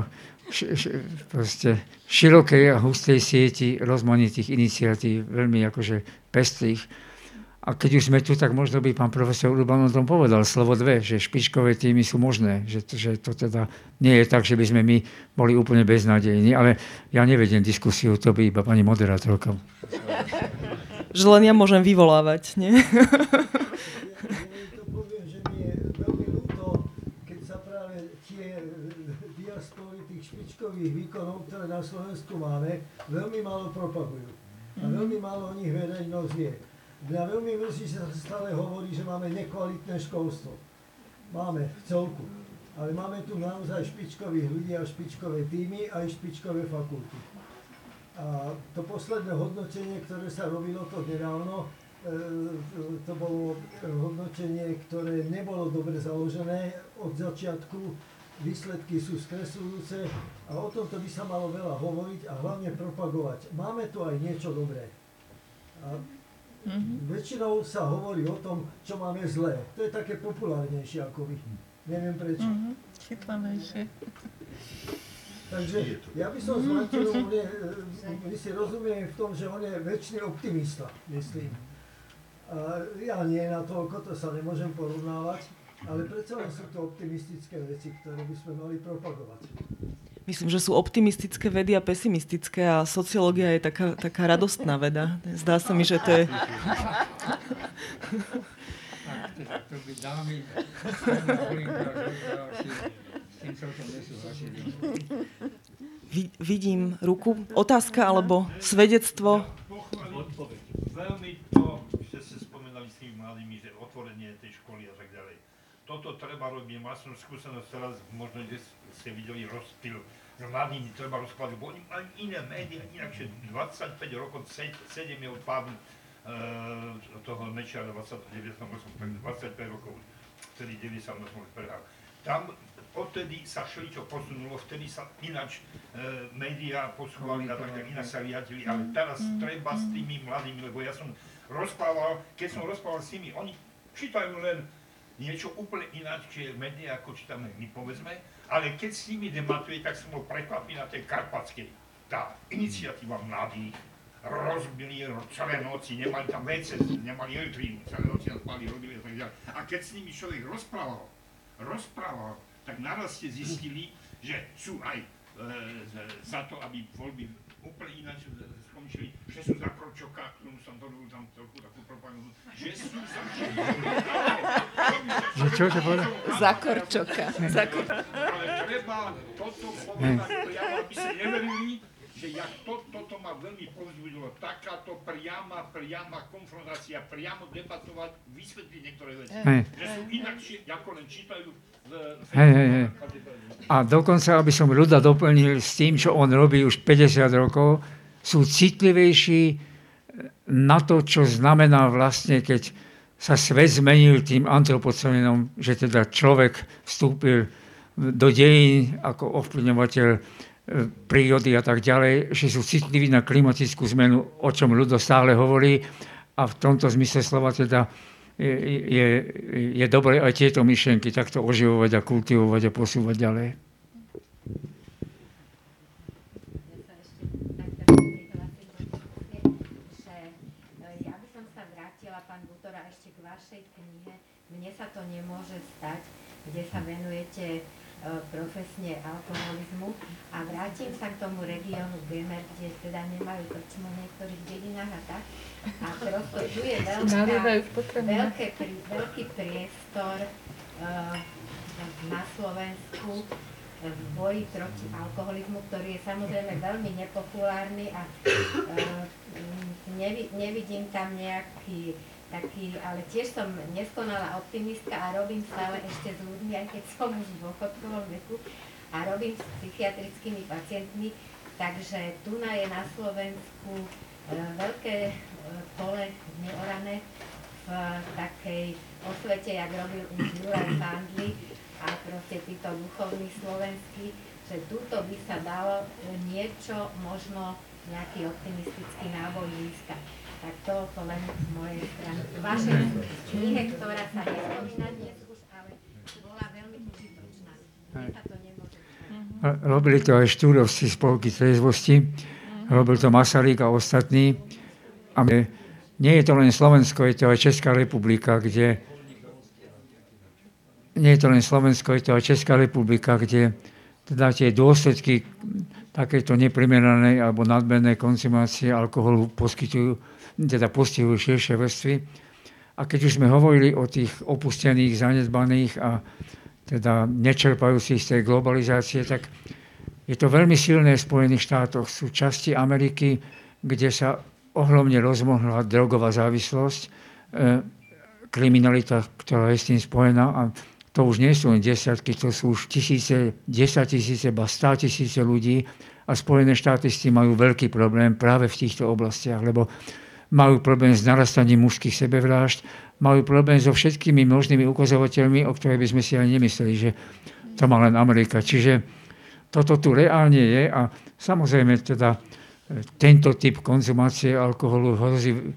š, š, proste širokej a hustej sieti rozmanitých iniciatív, veľmi akože pestrých. A keď už sme tu, tak možno by pán profesor Urban o tom povedal slovo dve, že špičkové týmy sú možné, že, že to teda nie je tak, že by sme my boli úplne beznádejní, ale ja nevediem diskusiu, to by iba pani moderátorka. Želenia môžem vyvolávať, nie? tých výkonov, ktoré na Slovensku máme, veľmi málo propagujú. A veľmi málo o nich verejnosť vie. Mňa veľmi mrzí, že sa stále hovorí, že máme nekvalitné školstvo. Máme v celku. Ale máme tu naozaj špičkových ľudí a špičkové týmy aj špičkové fakulty. A to posledné hodnotenie, ktoré sa robilo to nedávno, e, to bolo hodnotenie, ktoré nebolo dobre založené od začiatku výsledky sú skresujúce a o tomto by sa malo veľa hovoriť a hlavne propagovať. Máme tu aj niečo dobré. A mm-hmm. väčšinou sa hovorí o tom, čo máme zlé. To je také populárnejšie ako vy. Neviem prečo. Mm-hmm. Chytlanejšie. Takže ja by som s Martinom, my si rozumiem v tom, že on je väčší optimista, myslím. A ja nie na toľko, to sa nemôžem porovnávať. Ale predsa len sú to optimistické veci, ktoré by sme mali propagovať. Myslím, že sú optimistické vedy a pesimistické a sociológia je taká, taká radostná veda. Zdá sa mi, že to je... Vidím ruku. Otázka alebo svedectvo? Veľmi to, že ste spomenali s tými mladými, že otvorenie tej školy a tak ďalej toto treba robiť. Mal som skúsenosť teraz, možno, že ste videli rozpil, že mladými treba rozkladať, bo oni majú iné médiá, inakšie 25 rokov, 7 je odpadnú. toho Mečiara 29, 25 rokov, vtedy 98 prehral. Tam odtedy sa šličo posunulo, vtedy sa ináč e, médiá posúvali a tak, tak ináč sa riadili, ale teraz treba s tými mladými, lebo ja som rozprával, keď som rozprával s nimi, oni čítajú len niečo úplne ináč, či je médiá, ako čítame my, povedzme, ale keď s nimi debatuje, tak som bol prekvapený na tej Karpatskej. Tá iniciatíva mladých, rozbili celé noci, nemali tam WC, nemali elektrínu, celé noci nás spali, robili a tak ďalej. A keď s nimi človek rozprával, rozprával, tak naraz ste zistili, že sú aj e, za to, aby voľby úplne ináč skončili, že sú za Korčoka, ktorom som to tam trochu takú propagandu, že sú za Že čo to povedal? Za Korčoka. Ale treba toto povedať, ja aby ste neverili, že jak to, toto ma veľmi povzbudilo, takáto priama, priama konfrontácia, priamo debatovať, vysvetliť niektoré veci. Hej. Že sú inakšie, ako len čítajú v... Hej, hej, hej. A dokonca, aby som ľuda doplnil s tým, čo on robí už 50 rokov, sú citlivejší na to, čo znamená vlastne, keď sa svet zmenil tým antropocénom, že teda človek vstúpil do dejín ako ovplyvňovateľ prírody a tak ďalej, že sú citliví na klimatickú zmenu, o čom ľudo stále hovorí. A v tomto zmysle slova teda je, je, je dobré aj tieto myšlienky takto oživovať a kultivovať a posúvať ďalej. Sa to nemôže stať, kde sa venujete e, profesne alkoholizmu a vrátim sa k tomu regiónu Gemer, kde teda nemajú krčmu v niektorých dedinách a tak. A prosto tu je veľká, veľké, veľký priestor uh, na Slovensku v boji proti alkoholizmu, ktorý je samozrejme veľmi nepopulárny a uh, nevi, nevidím tam nejaký taký, ale tiež som neskonalá optimistka a robím stále ešte s ľuďmi, aj keď som už v dôchodkovom veku a robím s psychiatrickými pacientmi, takže tu je na Slovensku e, veľké e, pole neorané v takej osvete, jak robil už Juraj Fandli a proste títo duchovní slovenskí, že tuto by sa dalo niečo, možno nejaký optimistický náboj získať. Tak to, to len z mojej strany. Vašej knihe, ktorá sa nespomína dnes už, ale bola veľmi užitočná. To nemôže Robili to aj štúrovci spolky trezvosti, robil to Masaryk a ostatní. A nie je to len Slovensko, je to aj Česká republika, kde nie je to len Slovensko, je to aj Česká republika, kde teda tie dôsledky takéto neprimeranej alebo nadmernej konzumácie alkoholu poskytujú, teda postihujú širšie vrstvy. A keď už sme hovorili o tých opustených, zanedbaných a teda nečerpajúcich z tej globalizácie, tak je to veľmi silné v Spojených štátoch. Sú časti Ameriky, kde sa ohromne rozmohla drogová závislosť, e, kriminalita, ktorá je s tým spojená a to už nie sú len desiatky, to sú už tisíce, desať tisíce, ba stá tisíce ľudí a Spojené štáty s tým majú veľký problém práve v týchto oblastiach, lebo majú problém s narastaním mužských sebevrážd, majú problém so všetkými možnými ukazovateľmi, o ktorých by sme si ani nemysleli, že to má len Amerika. Čiže toto tu reálne je a samozrejme teda e, tento typ konzumácie alkoholu hrozí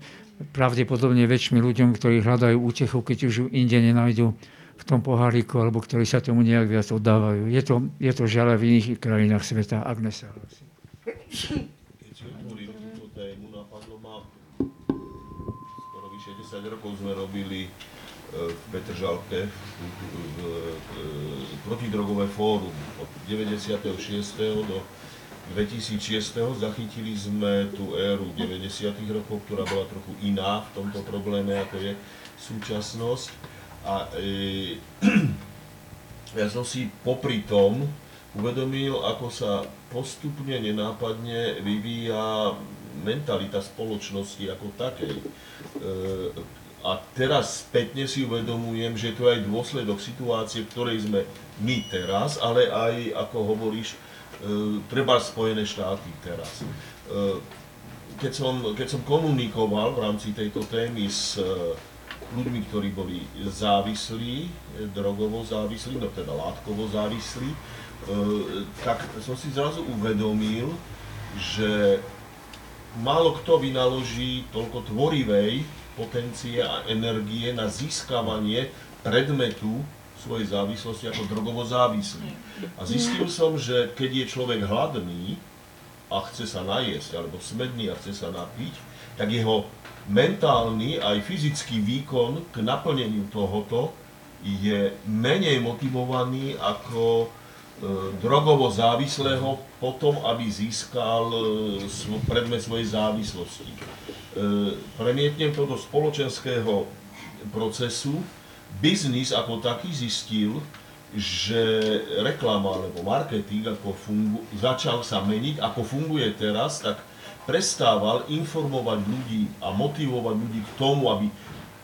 pravdepodobne väčšmi ľuďom, ktorí hľadajú útechu, keď už ju inde nenájdu v tom poháriku, alebo ktorí sa tomu nejak viac oddávajú. Je to, je to žiaľ v iných krajinách sveta. Agnesa. Keď 10 rokov sme robili e, v Petržalke v, protidrogové fórum od 96. do 2006. zachytili sme tú éru 90. rokov, ktorá bola trochu iná v tomto probléme, ako je súčasnosť. A e, (clears throat) ja som si popri tom uvedomil, ako sa postupne, nenápadne vyvíja mentalita spoločnosti ako takej. E, a teraz spätne si uvedomujem, že to je aj dôsledok situácie, v ktorej sme my teraz, ale aj, ako hovoríš, e, treba Spojené štáty teraz. E, keď, som, keď som komunikoval v rámci tejto témy s ľuďmi, ktorí boli závislí, drogovo závislí, no teda látkovo závislí, tak som si zrazu uvedomil, že málo kto vynaloží toľko tvorivej potencie a energie na získavanie predmetu svojej závislosti ako drogovo závislý. A zistil som, že keď je človek hladný a chce sa najesť, alebo smedný a chce sa napiť, tak jeho mentálny aj fyzický výkon k naplneniu tohoto je menej motivovaný ako drogovo závislého potom, aby získal e, predmet svojej závislosti. E, premietnem to do spoločenského procesu, biznis ako taký zistil, že reklama alebo marketing ako fungu, začal sa meniť, ako funguje teraz, tak prestával informovať ľudí a motivovať ľudí k tomu, aby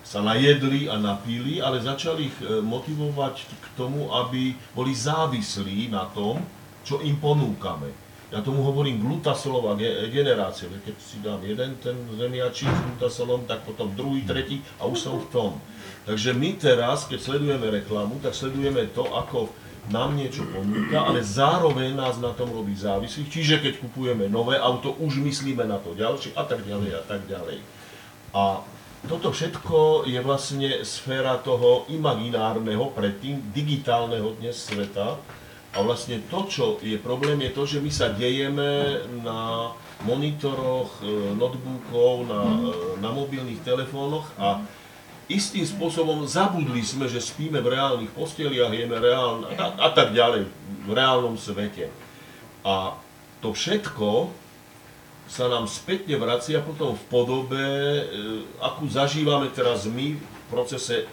sa najedli a napíli, ale začali ich e, motivovať k tomu, aby boli závislí na tom, čo im ponúkame. Ja tomu hovorím glutasolová generácia. Keď si dám jeden ten zemiačík s glutasolom, tak potom druhý, tretí a už som v tom. Takže my teraz, keď sledujeme reklamu, tak sledujeme to, ako nám niečo ponúka, ale zároveň nás na tom robí závislých. Čiže keď kupujeme nové auto, už myslíme na to ďalšie a tak ďalej a tak ďalej. A toto všetko je vlastne sféra toho imaginárneho, predtým digitálneho dnes sveta. A vlastne to, čo je problém, je to, že my sa dejeme na monitoroch, e, notebookov, na, e, na mobilných telefónoch a istým spôsobom zabudli sme, že spíme v reálnych posteliach, jeme reálne a, a tak ďalej, v reálnom svete. A to všetko sa nám spätne vracia potom v podobe, e, akú zažívame teraz my v procese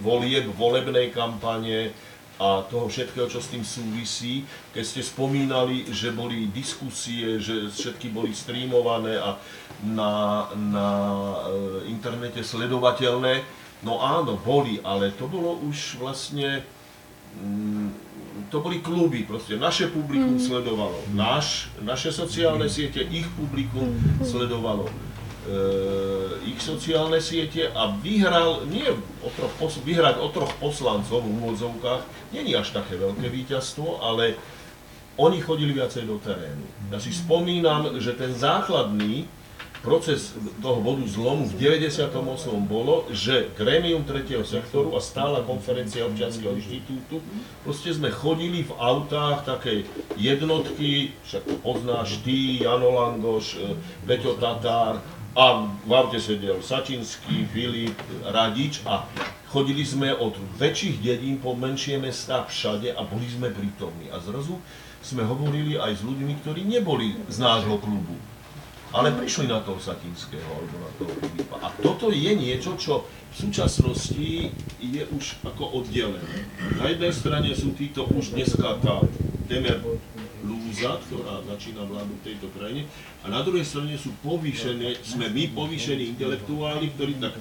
volieb, volebnej kampane a toho všetkého, čo s tým súvisí. Keď ste spomínali, že boli diskusie, že všetky boli streamované a na, na e, internete sledovateľné. No áno, boli, ale to bolo už vlastne, mm, to boli kluby, proste naše publikum mm. sledovalo, Naš, naše sociálne siete, ich publikum mm. sledovalo e, ich sociálne siete a vyhral, nie o troch, vyhrať o troch poslancov v úvodzovkách, není až také veľké víťazstvo, ale oni chodili viacej do terénu. Ja si spomínam, že ten základný proces toho bodu zlomu v 98. bolo, že Grémium 3. sektoru a stála konferencia občianskeho inštitútu, proste sme chodili v autách takej jednotky, však to poznáš ty, Jano Langoš, e, Beťo Tatár, a v aute sedel Sačinský, Filip, Radič a chodili sme od väčších dedín po menšie mesta všade a boli sme prítomní. A zrazu sme hovorili aj s ľuďmi, ktorí neboli z nášho klubu ale prišli na toho Satinského alebo na toho Filipa. A toto je niečo, čo v súčasnosti je už ako oddelené. Na jednej strane sú títo už dneska tá temer lúza, ktorá začína vládu v tejto krajine, a na druhej strane sú povýšené, sme my povýšení intelektuáli, ktorí tak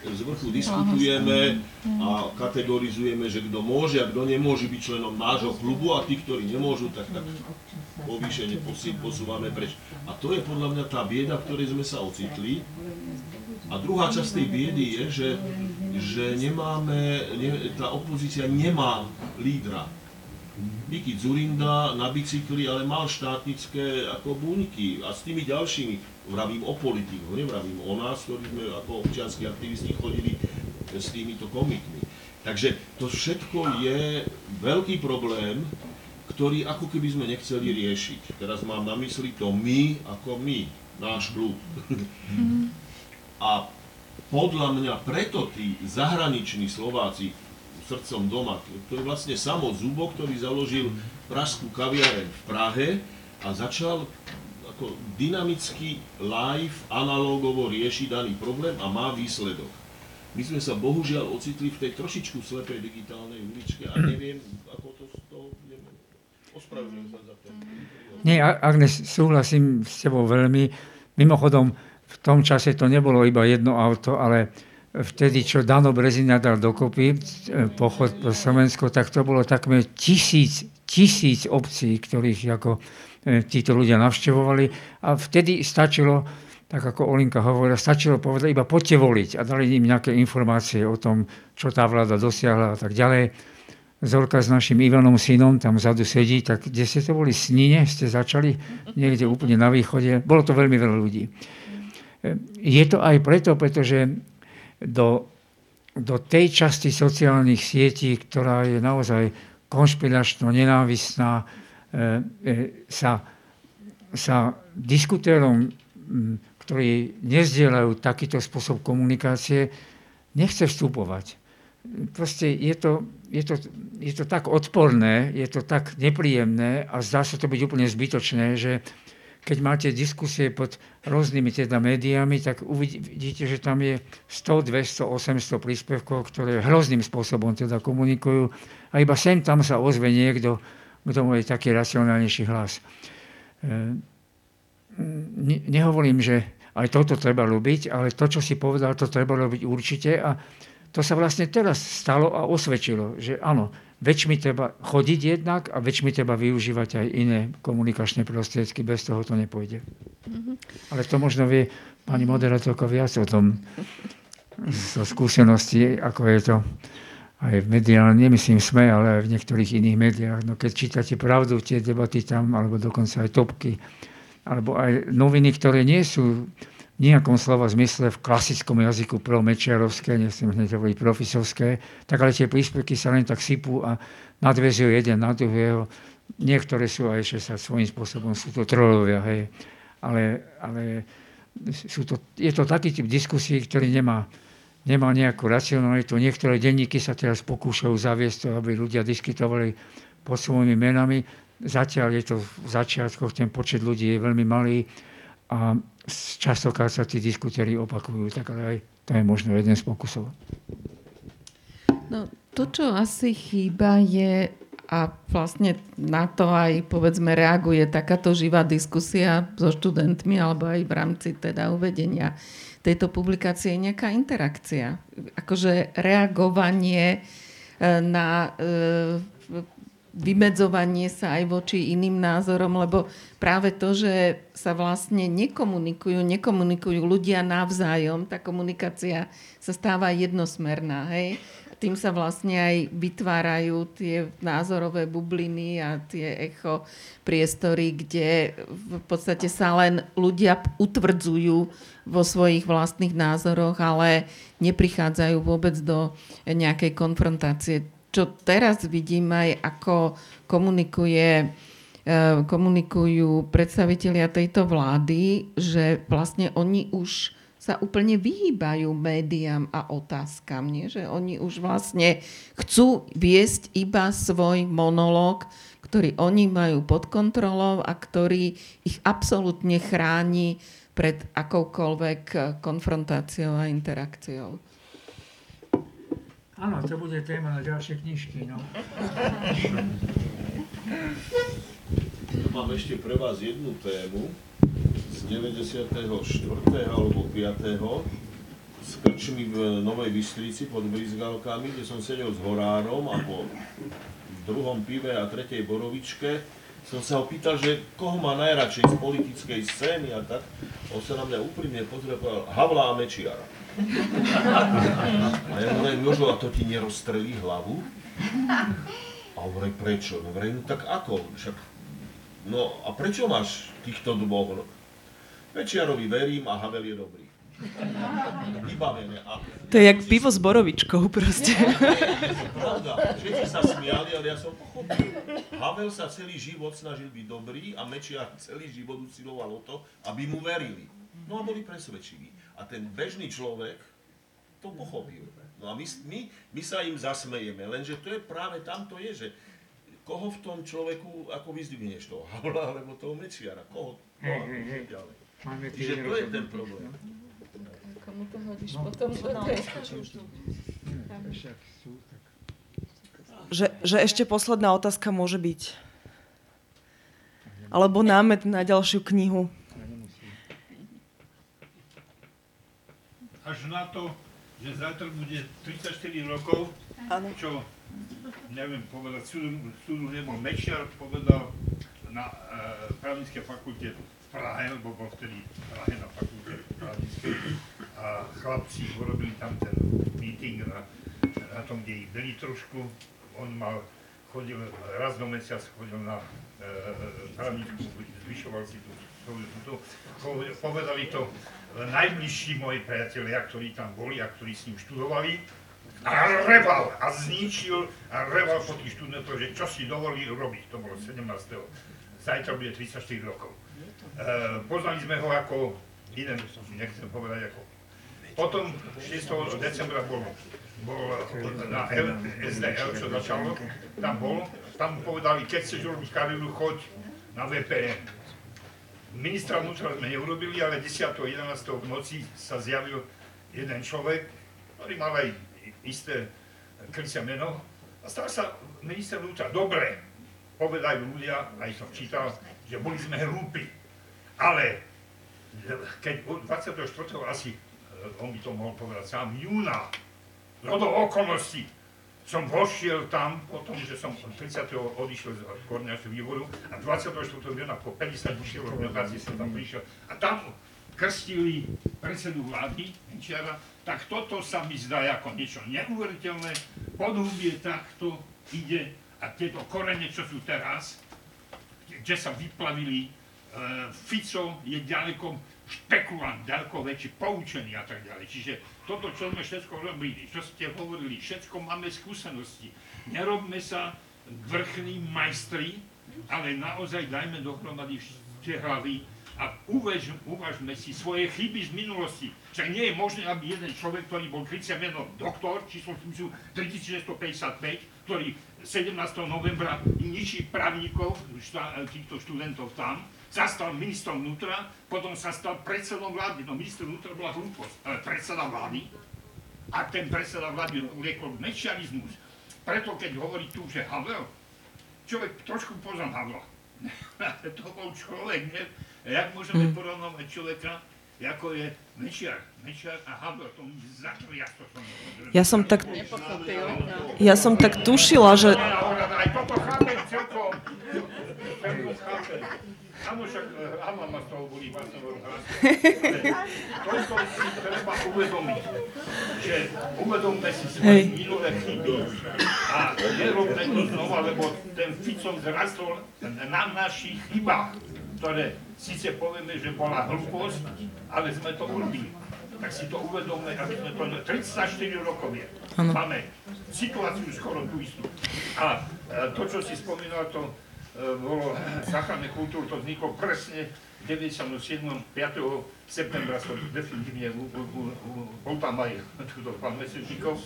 z vrchu diskutujeme a kategorizujeme, že kto môže a kto nemôže byť členom nášho klubu a tí, ktorí nemôžu, tak tak povýšenie posúvame preč. A to je podľa mňa tá bieda, v ktorej sme sa ocitli. A druhá časť tej biedy je, že, že nemáme, ne, tá opozícia nemá lídra. Viki Zurinda na bicykli, ale mal štátnické ako buňky a s tými ďalšími vravím o politiku, nevravím o nás, ktorí sme ako občianskí aktivisti chodili s týmito komikmi. Takže to všetko je veľký problém, ktorý ako keby sme nechceli riešiť. Teraz mám na mysli to my ako my, náš klub. A podľa mňa preto tí zahraniční Slováci srdcom doma, to je vlastne samo Zubo, ktorý založil pražskú kaviareň v Prahe a začal ako dynamicky live, analogovo rieši daný problém a má výsledok. My sme sa bohužiaľ ocitli v tej trošičku slepej digitálnej uličke a neviem, ako to z toho budeme. Ospravedlňujem sa za to. Nie, Agnes, súhlasím s tebou veľmi. Mimochodom, v tom čase to nebolo iba jedno auto, ale vtedy, čo Dano Brezina dal dokopy, e, pochod po Slovensko, tak to bolo takmer tisíc, tisíc obcí, ktorých ako títo ľudia navštevovali a vtedy stačilo tak ako Olinka hovorila, stačilo povedať iba poďte voliť a dali im nejaké informácie o tom, čo tá vláda dosiahla a tak ďalej. Zorka s našim Ivanom synom tam vzadu sedí, tak kde ste to boli? Snine ste začali? Niekde úplne na východe. Bolo to veľmi veľa ľudí. Je to aj preto, pretože do, do tej časti sociálnych sietí, ktorá je naozaj konšpiračno nenávistná, e, e, sa, sa diskutérom ktorí nezdielajú takýto spôsob komunikácie, nechce vstupovať. Proste je to, je, to, je to tak odporné, je to tak nepríjemné a zdá sa to byť úplne zbytočné, že keď máte diskusie pod rôznymi teda médiami, tak uvidíte, že tam je 100, 200, 800 príspevkov, ktoré hrozným spôsobom teda komunikujú a iba sem tam sa ozve niekto, kto má taký racionálnejší hlas. E, nehovorím, že aj toto treba ľúbiť, ale to, čo si povedal, to treba robiť určite a to sa vlastne teraz stalo a osvedčilo, že áno, väčšmi treba chodiť jednak a väčšmi treba využívať aj iné komunikačné prostriedky, bez toho to nepôjde. Mm-hmm. Ale to možno vie pani moderátorka viac o tom zo skúsenosti, ako je to aj v mediálne, nemyslím SME, ale aj v niektorých iných médiách. No keď čítate pravdu, tie debaty tam, alebo dokonca aj topky, alebo aj noviny, ktoré nie sú v nejakom slova zmysle v klasickom jazyku pro mečiarovské, nechcem hneď hovoriť profesorské, tak ale tie príspevky sa len tak sypú a nadvezujú jeden na druhého. Niektoré sú aj ešte sa svojím spôsobom, sú to trolovia, hej. Ale, ale sú to, je to taký typ diskusí, ktorý nemá, nemá nejakú racionalitu. Niektoré denníky sa teraz pokúšajú zaviesť to, aby ľudia diskutovali pod svojimi menami. Zatiaľ je to v začiatkoch, ten počet ľudí je veľmi malý a častokrát sa tí diskutéry opakujú, tak ale aj to je možno jeden z pokusov. No, to, čo asi chýba je, a vlastne na to aj povedzme reaguje takáto živá diskusia so študentmi alebo aj v rámci teda uvedenia tejto publikácie nejaká interakcia. Akože reagovanie e, na e, vymedzovanie sa aj voči iným názorom, lebo práve to, že sa vlastne nekomunikujú, nekomunikujú ľudia navzájom, tá komunikácia sa stáva jednosmerná. Hej? Tým sa vlastne aj vytvárajú tie názorové bubliny a tie echo priestory, kde v podstate sa len ľudia utvrdzujú vo svojich vlastných názoroch, ale neprichádzajú vôbec do nejakej konfrontácie. Čo teraz vidím aj ako komunikuje, e, komunikujú predstavitelia tejto vlády, že vlastne oni už sa úplne vyhýbajú médiám a otázkam. Nie? Že oni už vlastne chcú viesť iba svoj monológ, ktorý oni majú pod kontrolou a ktorý ich absolútne chráni pred akoukoľvek konfrontáciou a interakciou. Áno, to bude téma na ďalšie knižky. No. Mám ešte pre vás jednu tému z 94. alebo 5. s krčmi v Novej Bystrici pod Brizgalkami, kde som sedel s Horárom a po druhom pive a tretej borovičke som sa ho pýtal, že koho má najradšej z politickej scény a tak. On sa na mňa úprimne pozrel a povedal Havla a Mečiara. A ja hovorím, Jožo, a to ti nerozstrelí hlavu? A hovorím, prečo? No hovorím, no tak ako? Však, no a prečo máš týchto dvoch? No, Večiarovi verím a Havel je dobrý. Vybavené. A to je jak pivo s borovičkou proste. Pravda. Všetci sa smiali, ale ja som pochopil. Havel sa celý život snažil byť dobrý a Mečiar celý život usiloval o to, aby mu verili. No a boli presvedčiví. A ten bežný človek to pochopil. No a my, my, my sa im zasmejeme, lenže to je práve tam to je, že koho v tom človeku, ako vyzdvihneš toho Havla alebo toho Mečiara, koho, koho hej, hej, ďalej. Čiže to je ten problém. Komu to hodíš no. potom do no, že, že ešte posledná otázka môže byť. Alebo námet na ďalšiu knihu. až na to, že zajtra bude 34 rokov, čo, neviem povedať, súdu, nebol Mečiar, povedal na e, právnickej fakulte v Prahe, lebo bol vtedy v Prahe na fakulte a chlapci urobili tam ten meeting na, na tom, kde ich byli trošku. On mal, chodil, raz do mesiac chodil na e, právničku, zvyšoval si tú tu, povedali to najbližší moji priatelia, ktorí tam boli a ktorí s ním študovali. A reval a zničil a reval po tých študentoch, že čo si dovolí robiť. To bolo 17. Zajtra bude 34 rokov. E, poznali sme ho ako jeden, nechcem povedať ako potom 6. decembra bol, bol na SDL, čo začalo, tam bol, tam povedali, keď chceš robiť kariéru, choď na VPN. Ministra vnútra sme neurobili, ale 10. 11. v noci sa zjavil jeden človek, ktorý mal aj isté krycia meno a stal sa minister vnútra. Dobre, povedajú ľudia, aj som čítal, že boli sme hlúpi, ale keď 24. asi on by to mohol povedať sám, júna, do okolností, som vošiel tam, potom, že som 30. odišiel z koordinačného výboru a 24. júna po 50 vyšiel organizácie som tam prišiel a tam krstili predsedu vlády Henčiara, tak toto sa mi zdá ako niečo neuveriteľné. Podhubie takto ide a tieto korene, čo sú teraz, kde sa vyplavili, e, Fico je ďaleko špekulant, ďaleko väčší, poučený a tak ďalej. Čiže toto, čo sme všetko robili, čo ste hovorili, všetko máme skúsenosti. Nerobme sa vrchní majstri, ale naozaj dajme dohromady tie hlavy a uvaž, uvažme si svoje chyby z minulosti. Však nie je možné, aby jeden človek, ktorý bol krycia meno doktor, číslo 3655, ktorý 17. novembra ničí právnikov, týchto študentov tam, sa stal ministrom vnútra, potom sa stal predsedom vlády. No minister vnútra bola hlúposť, ale predseda vlády. A ten predseda vlády uliekol mečiarizmus. Preto keď hovorí tu, že Havel, človek trošku poznám Havla. (laughs) to bol človek, ne? Jak môžeme hm. porovnať človeka, ako je Mečiar. Mečiar a Havel, to mi zatria, to som... Ja som tak... Ja som tak tušila, že... Aj toto chápem celkom. Áno, však Hama ma z toho boli Toľko si treba uvedomiť, že uvedomte si svoje minulé chyby a nerobme to znova, lebo ten Fico zrastol na našich chybách, ktoré síce povieme, že bola hlúposť, ale sme to urobili. Tak si to uvedomme, aby sme to... 34 rokov je. Máme situáciu skoro tú istú. A to, čo si spomínal, to E, bolo záchranné kultúr, to vzniklo presne v 97. 5. septembra som definitívne bol tam aj túto pán Mesečníkov.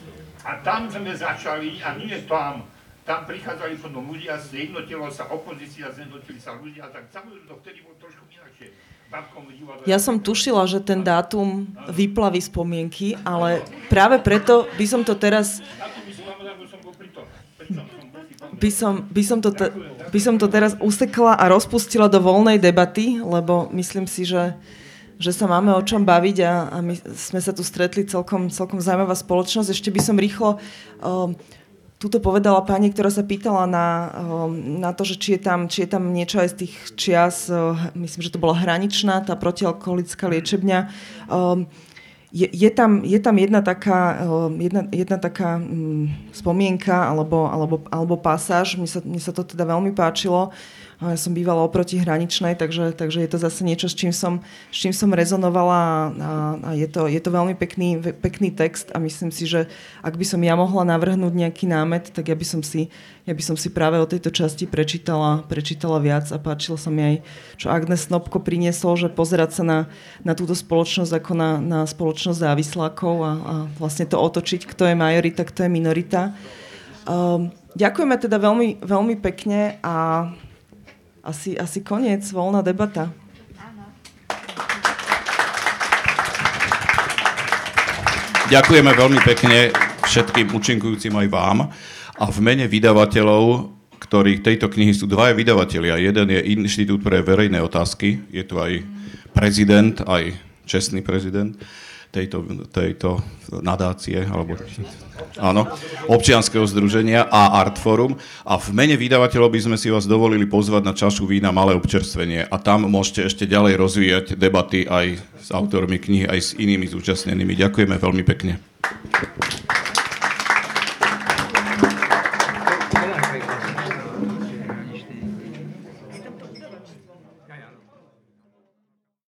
A tam sme začali, a nie tam, tam prichádzali potom ľudia, zjednotilo sa opozícia, zjednotili sa ľudia, tak samozrejme to vtedy bolo trošku. Ja som tušila, že ten dátum vyplaví spomienky, ale práve preto by som to teraz by som, by, som to te, by som to teraz usekla a rozpustila do voľnej debaty, lebo myslím si, že, že sa máme o čom baviť a, a my sme sa tu stretli celkom, celkom zaujímavá spoločnosť. Ešte by som rýchlo... Um, Tuto povedala pani, ktorá sa pýtala na, na to, že či je, tam, či je tam niečo aj z tých čias, myslím, že to bola hraničná, tá protialkoholická liečebňa. Um, je, je, tam, je tam jedna taká, eh, jedna, jedna taká um, spomienka alebo, alebo, alebo pasáž, mne sa, mne sa to teda veľmi páčilo, ja som bývala oproti hraničnej, takže, takže je to zase niečo, s čím som, s čím som rezonovala a, a je, to, je to veľmi pekný, pekný text a myslím si, že ak by som ja mohla navrhnúť nejaký námet, tak ja by som si, ja by som si práve o tejto časti prečítala, prečítala viac a páčilo sa mi aj, čo Agnes Snobko priniesol, že pozerať sa na, na túto spoločnosť ako na, na spoločnosť závislákov a, a vlastne to otočiť, kto je majorita, kto je minorita. Um, ďakujeme teda veľmi, veľmi pekne a asi, asi koniec, voľná debata. Ďakujeme veľmi pekne všetkým účinkujúcim aj vám. A v mene vydavateľov, ktorých tejto knihy sú dvaja vydavatelia. Jeden je Inštitút pre verejné otázky, je tu aj prezident, aj čestný prezident. Tejto, tejto nadácie, alebo áno, občianského združenia a Artforum. A v mene vydavateľov by sme si vás dovolili pozvať na čašu vína Malé občerstvenie. A tam môžete ešte ďalej rozvíjať debaty aj s autormi knihy, aj s inými zúčastnenými. Ďakujeme veľmi pekne.